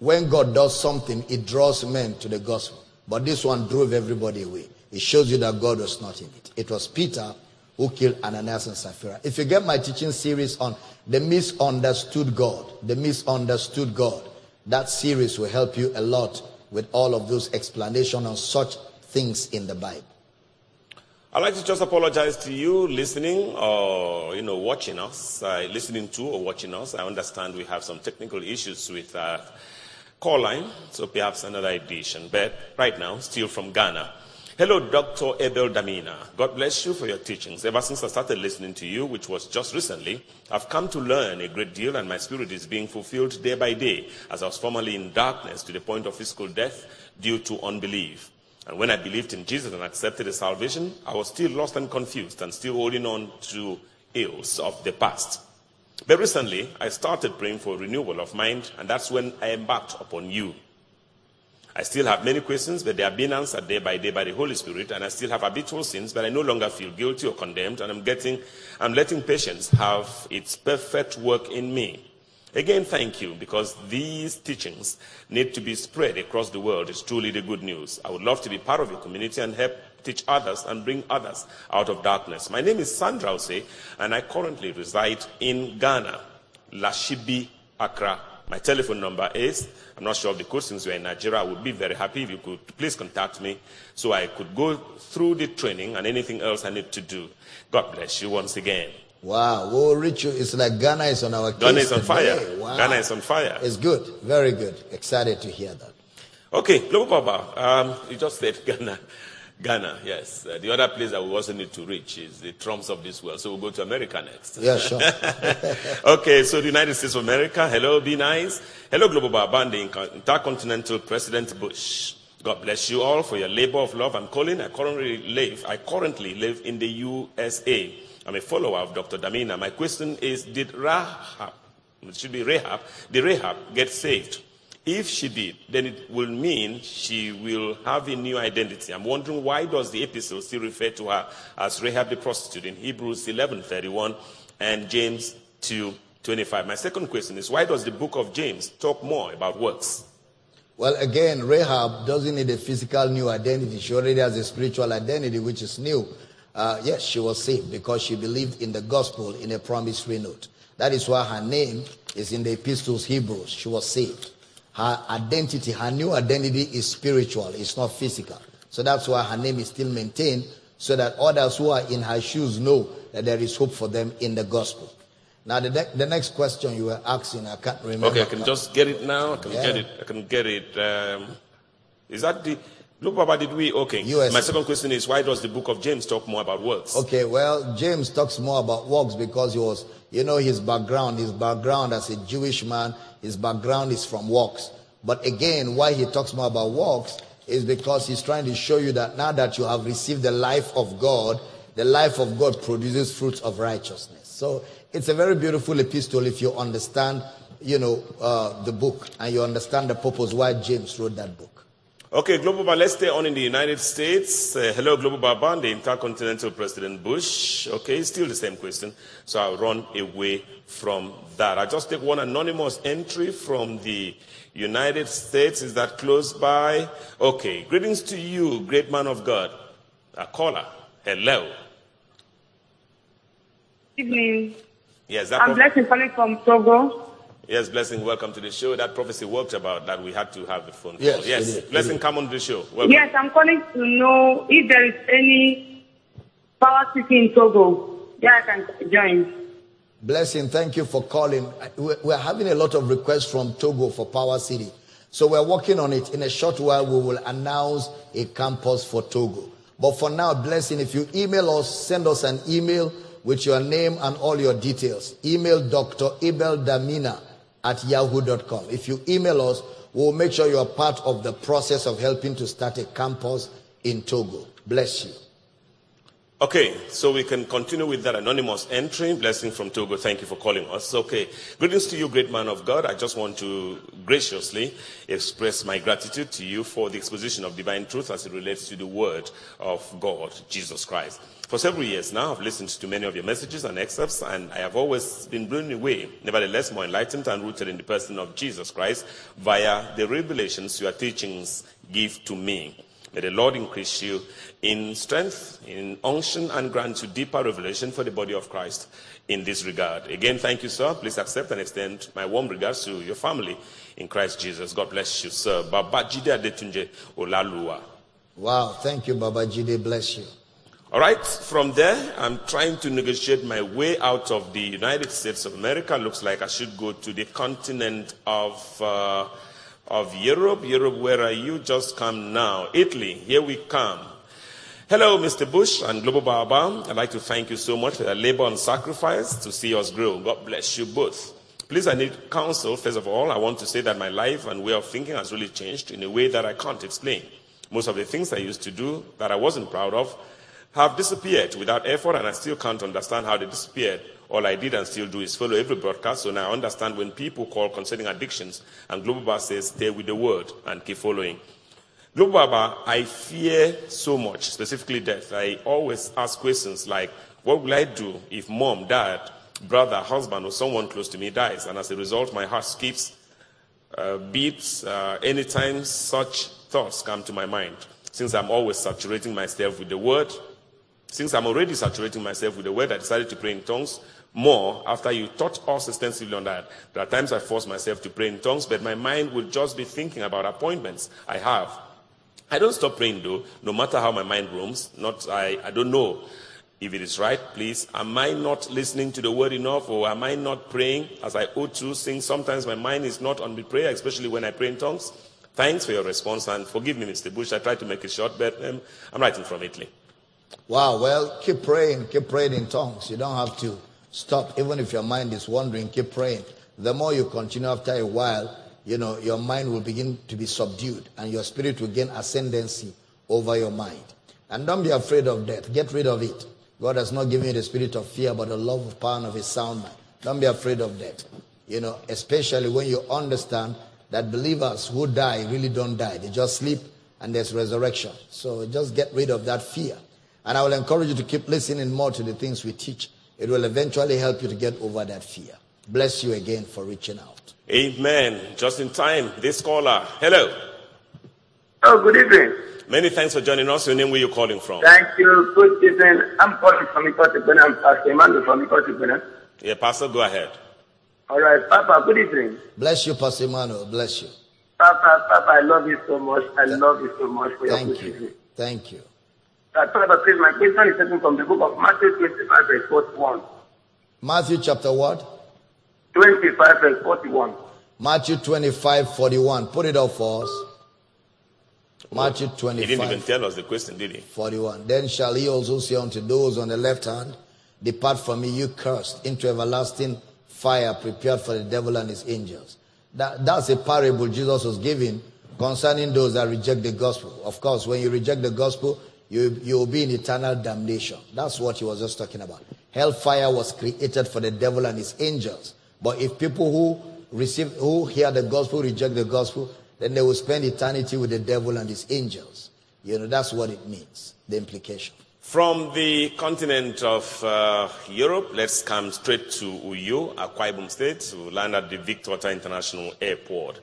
When God does something, it draws men to the gospel. But this one drove everybody away. It shows you that God was not in it. It was Peter who killed Ananias and Sapphira. If you get my teaching series on the misunderstood God, the misunderstood God, that series will help you a lot with all of those explanations on such things in the Bible. I'd like to just apologize to you listening or, you know, watching us, uh, listening to or watching us. I understand we have some technical issues with uh, call line, so perhaps another edition. But right now, still from Ghana. Hello, Dr. Abel Damina. God bless you for your teachings. Ever since I started listening to you, which was just recently, I've come to learn a great deal and my spirit is being fulfilled day by day as I was formerly in darkness to the point of physical death due to unbelief. And when I believed in Jesus and accepted his salvation, I was still lost and confused and still holding on to ills of the past. But recently, I started praying for renewal of mind, and that's when I embarked upon you. I still have many questions, but they are being answered day by day by the Holy Spirit, and I still have habitual sins, but I no longer feel guilty or condemned, and I'm getting, I'm letting patience have its perfect work in me. Again, thank you, because these teachings need to be spread across the world. It's truly the good news. I would love to be part of your community and help teach others, and bring others out of darkness. My name is Sandra Ose, and I currently reside in Ghana, Lashibi, Accra. My telephone number is, I'm not sure of the code since you're in Nigeria. I would be very happy if you could please contact me so I could go through the training and anything else I need to do. God bless you once again. Wow, we'll reach you. It's like Ghana is on our case. Ghana is on today. fire. Wow. Ghana is on fire. It's good. Very good. Excited to hear that. Okay, Global Baba, um, you just said Ghana. Ghana, yes. Uh, the other place that we also need to reach is the Trumps of this world. So we'll go to America next. Yeah, sure. okay, so the United States of America, hello, be nice. Hello, Global Baba, and the Intercontinental President Bush. God bless you all for your labor of love. I'm calling. I currently live. I currently live in the USA. I'm a follower of Dr. Damina. My question is: Did Rahab, it should be Rahab, did Rahab get saved? If she did, then it will mean she will have a new identity. I'm wondering why does the epistle still refer to her as Rahab the prostitute in Hebrews 11:31 and James 2:25? My second question is why does the book of James talk more about works? Well, again, Rahab doesn't need a physical new identity. She already has a spiritual identity, which is new. Uh, yes, she was saved because she believed in the gospel in a promissory note. That is why her name is in the epistles Hebrews. She was saved. Her identity, her new identity is spiritual, it's not physical. So that's why her name is still maintained, so that others who are in her shoes know that there is hope for them in the gospel. Now, the, ne- the next question you were asking, I can't remember. Okay, I can just get it now. I can Yeah. get it. I can get it. Um, is that the look, Papa? Did we? Okay. My second question is why does the book of James talk more about works? Okay, well, James talks more about works because he was, you know, his background, his background as a Jewish man, his background is from works. But again, why he talks more about works is because he's trying to show you that now that you have received the life of God, the life of God produces fruits of righteousness. So it's a very beautiful epistle if you understand, you know, uh, the book and you understand the purpose why James wrote that book. Okay, Global Baba, let's stay on in the United States. Uh, hello, Global Baba, and the Intercontinental President Bush. Okay, still the same question, so I'll run away from that. I just take one anonymous entry from the United States. Is that close by? Okay, greetings to you, great man of God. A caller. Hello. evening. Yes, that I'm Blessing calling from Togo. Yes, blessing. Welcome to the show. That prophecy worked about that we had to have the phone call. Yes, yes, it did, it blessing. Come on to the show. Welcome. Yes, I'm calling to know if there is any power city in Togo. Yeah, I can join. Blessing, thank you for calling. Uh, we- We're having a lot of requests from Togo for Power City. So we're working on it. In a short while, we will announce a campus for Togo. But for now, Blessing, if you email us, send us an email with your name and all your details. Email Dr. Abel Damina at yahoo.com. If you email us, we'll make sure you're part of the process of helping to start a campus in Togo. Bless you. Okay, so we can continue with that anonymous entry. Blessing from Togo. Thank you for calling us. Okay, greetings to you, great man of God. I just want to graciously express my gratitude to you for the exposition of divine truth as it relates to the word of God, Jesus Christ. For several years now, I've listened to many of your messages and excerpts, and I have always been blown away, nevertheless more enlightened and rooted in the person of Jesus Christ via the revelations your teachings give to me. May the Lord increase you in strength, in unction, and grant you deeper revelation for the body of Christ in this regard. Again, thank you, sir. Please accept and extend my warm regards to your family in Christ Jesus. God bless you, sir. Baba Jide Adetunji Olaluwa. Wow. Thank you, Babajide. Bless you. All right, from there, I'm trying to negotiate my way out of the United States of America. Looks like I should go to the continent of, uh, of Europe. Europe, where are you? Just come now. Italy, here we come. Hello, Mr. Bush and Global Baba. I'd like to thank you so much for your labor and sacrifice to see us grow. God bless you both. Please, I need counsel. First of all, I want to say that my life and way of thinking has really changed in a way that I can't explain. Most of the things I used to do that I wasn't proud of have disappeared without effort, and I still can't understand how they disappeared. All I did and still do is follow every broadcast, so now I understand when people call concerning addictions, and Global Bar says, stay with the word and keep following. Global Baba, I fear so much, specifically death. I always ask questions like, what will I do if mom, dad, brother, husband, or someone close to me dies? And as a result, my heart skips, uh, beats uh, anytime such thoughts come to my mind. since I'm always saturating myself with the word, since I'm already saturating myself with the word, I decided to pray in tongues more after you taught us extensively on that. There are times I force myself to pray in tongues, but my mind will just be thinking about appointments I have. I don't stop praying though, no matter how my mind roams. Not I, I don't know if it is right, please. Am I not listening to the word enough or am I not praying as I ought to? Since sometimes my mind is not on the prayer, especially when I pray in tongues. Thanks for your response and forgive me, Mr. Bush. I tried to make it short, but um, I'm writing from Italy. Wow, well, keep praying, keep praying in tongues. You don't have to stop, even if your mind is wandering, keep praying. The more you continue after a while, you know, your mind will begin to be subdued and your spirit will gain ascendancy over your mind. And don't be afraid of death. Get rid of it. God has not given you the spirit of fear, but the love of power and of a sound mind. Don't be afraid of death. You know, especially when you understand that believers who die really don't die. They just sleep and there's resurrection. So just get rid of that fear. And I will encourage you to keep listening more to the things we teach. It will eventually help you to get over that fear. Bless you again for reaching out. Amen. Just in time, this caller. Hello. Oh, good evening. Many thanks for joining us. Your name, where you calling from? Thank you. Good evening. I'm calling from Ikot Ekpene. I'm Pastor Emmanuel from Ikot Ekpene. Yeah, Pastor, go ahead. All right, Papa, good evening. Bless you, Pastor Emmanuel. Bless you. Papa, Papa, I love you so much. I love you so much for your Thank good evening. you. Thank you. Uh, Papa, please, my question is taken from the book of Matthew 25, verse 41. Matthew chapter what? 25, verse 41. Matthew 25, 41. Put it up for us. Matthew He didn't even 25, tell us the question, did he? 41. Then shall he also say unto those on the left hand, Depart from me, you cursed, into everlasting fire prepared for the devil and his angels. That, that's a parable Jesus was giving concerning those that reject the gospel. Of course, when you reject the gospel, you, you will be in eternal damnation. That's what he was just talking about. Hellfire was created for the devil and his angels. But if people who receive, who hear the gospel, reject the gospel, then they will spend eternity with the devil and his angels. You know, that's what it means, the implication. From the continent of uh, Europe, let's come straight to Uyo, Akwa Ibom State, to land at the Victor International Airport.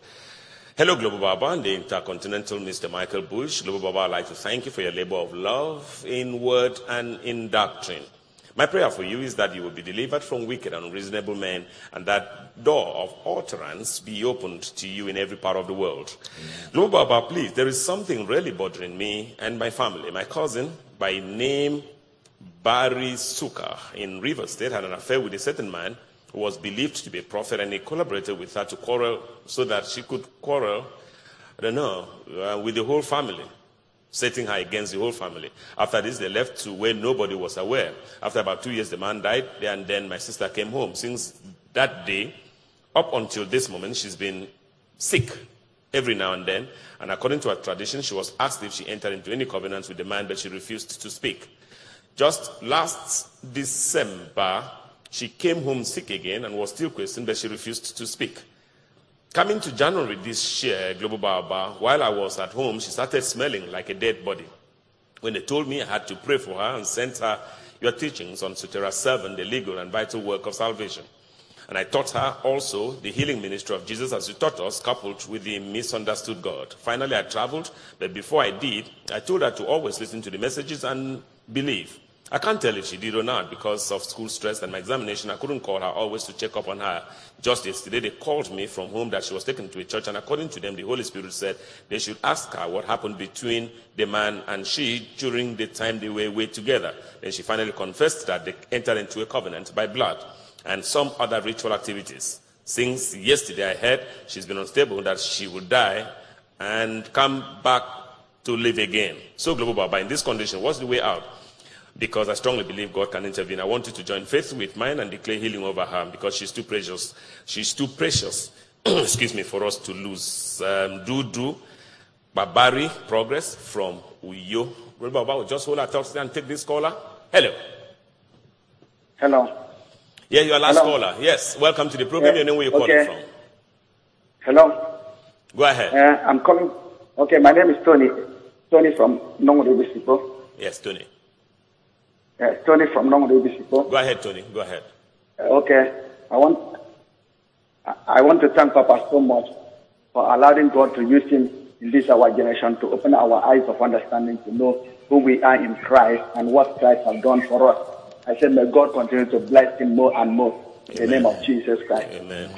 Hello, Global Baba and the Intercontinental Mr. Michael Bush. Global Baba, I'd like to thank you for your labor of love in word and in doctrine. My prayer for you is that you will be delivered from wicked and unreasonable men, and that door of utterance be opened to you in every part of the world. Global Baba, please, there is something really bothering me and my family. My cousin, by name Barry Suka in River State, had an affair with a certain man who was believed to be a prophet, and he collaborated with her to quarrel so that she could quarrel, I don't know, uh, with the whole family setting her against the whole family. After this, they left to where nobody was aware. After about two years, the man died, and then my sister came home. Since that day, up until this moment, she's been sick every now and then. And according to her tradition, she was asked if she entered into any covenants with the man, but she refused to speak. Just last December, she came home sick again and was still questioned, but she refused to speak. Coming to January this year, Global Baba, while I was at home, she started smelling like a dead body. When they told me I had to pray for her and sent her your teachings on Soteria 7, the legal and vital work of salvation. And I taught her also the healing ministry of Jesus as you taught us, coupled with the misunderstood God. Finally, I traveled, but before I did, I told her to always listen to the messages and believe. I can't tell if she did or not because of school stress and my examination. I couldn't call her always to check up on her. Just yesterday, they called me from home that she was taken to a church, and according to them, the Holy Spirit said they should ask her what happened between the man and she during the time they were away together. Then she finally confessed that they entered into a covenant by blood and some other ritual activities. Since yesterday, I heard she's been unstable, that she would die and come back to live again. So, Global Baba, in this condition, what's the way out? Because I strongly believe God can intervene. I want you to join faith with mine and declare healing over her because she's too precious. She's too precious, excuse me, for us to lose. Um, do do Babari progress from Uyo. Remember just hold our thoughts and take this caller. Hello. Hello. Yeah, you are last Hello. caller. Yes, welcome to the program. Yeah, You know where you're okay. calling from. Hello. Go ahead. Uh, I'm calling. Okay, my name is Tony. Tony from Bisipo. yes, Tony. Uh, Tony from Nongodo Bisipo. Go ahead, Tony. Go ahead. Okay, I want I- I want to thank Papa so much for allowing God to use him in this our generation to open our eyes of understanding to know who we are in Christ and what Christ has done for us. I said, may God continue to bless him more and more. In the name of Jesus Christ. Amen.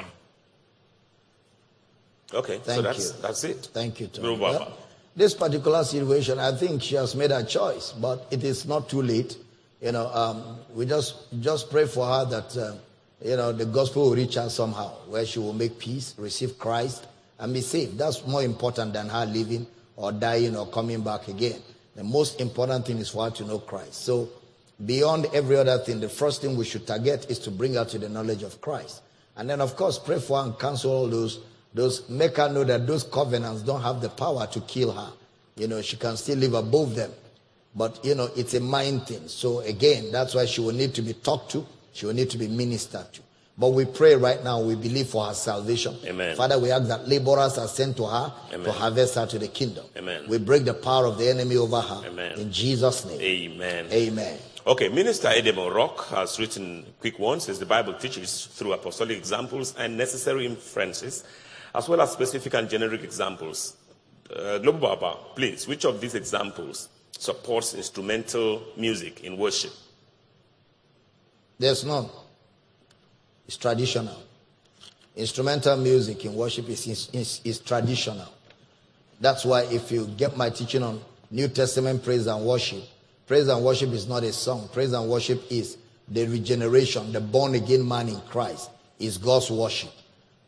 Okay, so Thank that's you. that's it. Thank you, Tony. Well, this particular situation, I think she has made her choice, but it is not too late. You know, um, we just just pray for her that uh, you know the gospel will reach her somehow, where she will make peace, receive Christ, and be saved. That's more important than her living or dying or coming back again. The most important thing is for her to know Christ. So, beyond every other thing, the first thing we should target is to bring her to the knowledge of Christ. And then, of course, pray for her and cancel all those, those, make her know that those covenants don't have the power to kill her. You know, she can still live above them. But, you know, it's a mind thing. So, again, that's why she will need to be talked to, she will need to be ministered to. But we pray right now, we believe for her salvation. Amen. Father, we ask that laborers are sent to her to harvest her to the kingdom. Amen. We break the power of the enemy over her. Amen. In Jesus' name. Amen. Amen. Okay, Minister Edemo Rock has written quick ones as the Bible teaches through apostolic examples and necessary inferences, as well as specific and generic examples. Uh, Global Baba, please, which of these examples supports instrumental music in worship? There's none. It's traditional. Instrumental music in worship is, is, is, traditional. That's why if you get my teaching on New Testament praise and worship, praise and worship is not a song. Praise and worship is the regeneration, the born again man in Christ is God's worship.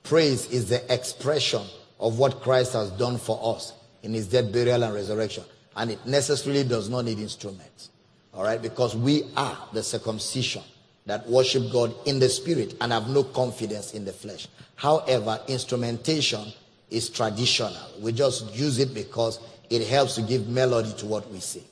Praise is the expression of what Christ has done for us in his death, burial, and resurrection. And it necessarily does not need instruments. All right? Because we are the circumcision that worship God in the spirit and have no confidence in the flesh. However, instrumentation is traditional. We just use it because it helps to give melody to what we sing.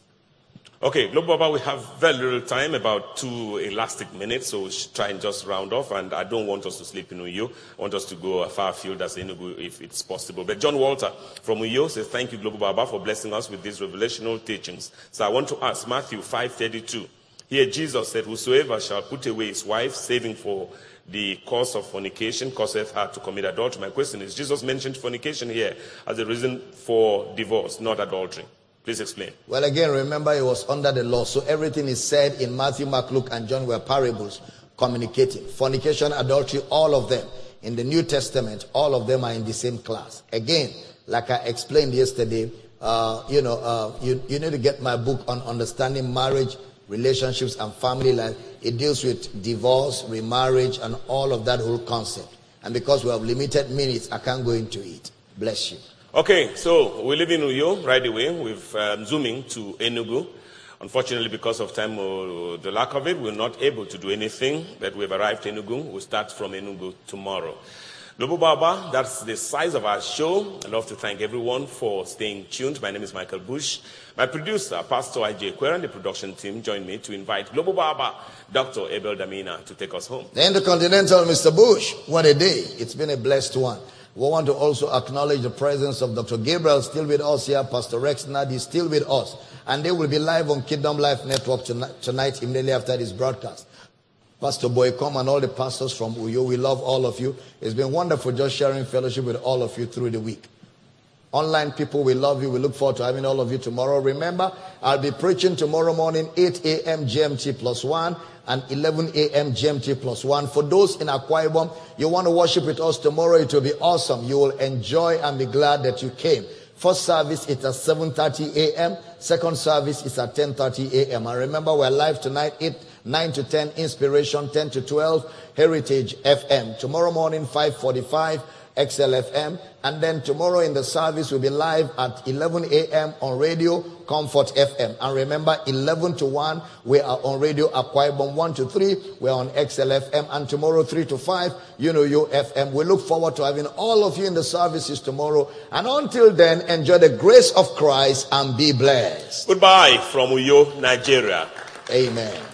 Okay, Global Baba, we have very little time, about two elastic minutes, so we should try and just round off. And I don't want us to sleep in Uyo. I want us to go a far field as Enugu if it's possible. But John Walter from Uyo says, Thank you, Global Baba, for blessing us with these revelational teachings. So I want to ask Matthew 5:32. Here Jesus said, Whosoever shall put away his wife, saving for the cause of fornication, causeth her to commit adultery. My question is, Jesus mentioned fornication here as a reason for divorce, not adultery. Please explain. Well, again, remember it was under the law. So everything is said in Matthew, Mark, Luke, and John were parables communicating. Fornication, adultery, all of them. In the New Testament, all of them are in the same class. Again, like I explained yesterday, uh, you know, uh, you, you need to get my book on understanding marriage, relationships, and family life. It deals with divorce, remarriage, and all of that whole concept. And because we have limited minutes, I can't go into it. Bless you. Okay, so we live in Uyo right away. We've um, zooming to Enugu. Unfortunately, because of time or the lack of it, we're not able to do anything. But we've arrived in Enugu. We'll start from Enugu tomorrow. Lobo Baba, that's the size of our show. I'd love to thank everyone for staying tuned. My name is Michael Bush. My producer, Pastor IJ Quer, and the production team joined me to invite Global Baba, Dr. Abel Damina, to take us home. The Intercontinental Mr. Bush, what a day. It's been a blessed one. We want to also acknowledge the presence of Dr. Gabriel still with us here, Pastor Rex Nadi still with us. And they will be live on Kingdom Life Network tonight, tonight immediately after this broadcast. Pastor Boycom and all the pastors from Uyo, we love all of you. It's been wonderful just sharing fellowship with all of you through the week. Online people, we love you. We look forward to having all of you tomorrow. Remember, I'll be preaching tomorrow morning, 8 a.m. GMT plus 1 and 11 a.m. GMT plus 1. For those in Akwa you want to worship with us tomorrow, it will be awesome. You will enjoy and be glad that you came. First service is at 7.30 a.m. Second service is at 10.30 a.m. And remember, we're live tonight, 8, 9 to 10, Inspiration, 10 to 12, Heritage FM. Tomorrow morning, 5.45, XLFM. And then tomorrow in the service, we'll be live at 11 a.m. on radio, Comfort FM. And remember, 11 to 1, we are on radio, Akwa Ibom 1 to 3, we're on XLFM. And tomorrow, 3 to 5, you know, UFM. We look forward to having all of you in the services tomorrow. And until then, enjoy the grace of Christ and be blessed. Goodbye from Uyo, Nigeria. Amen.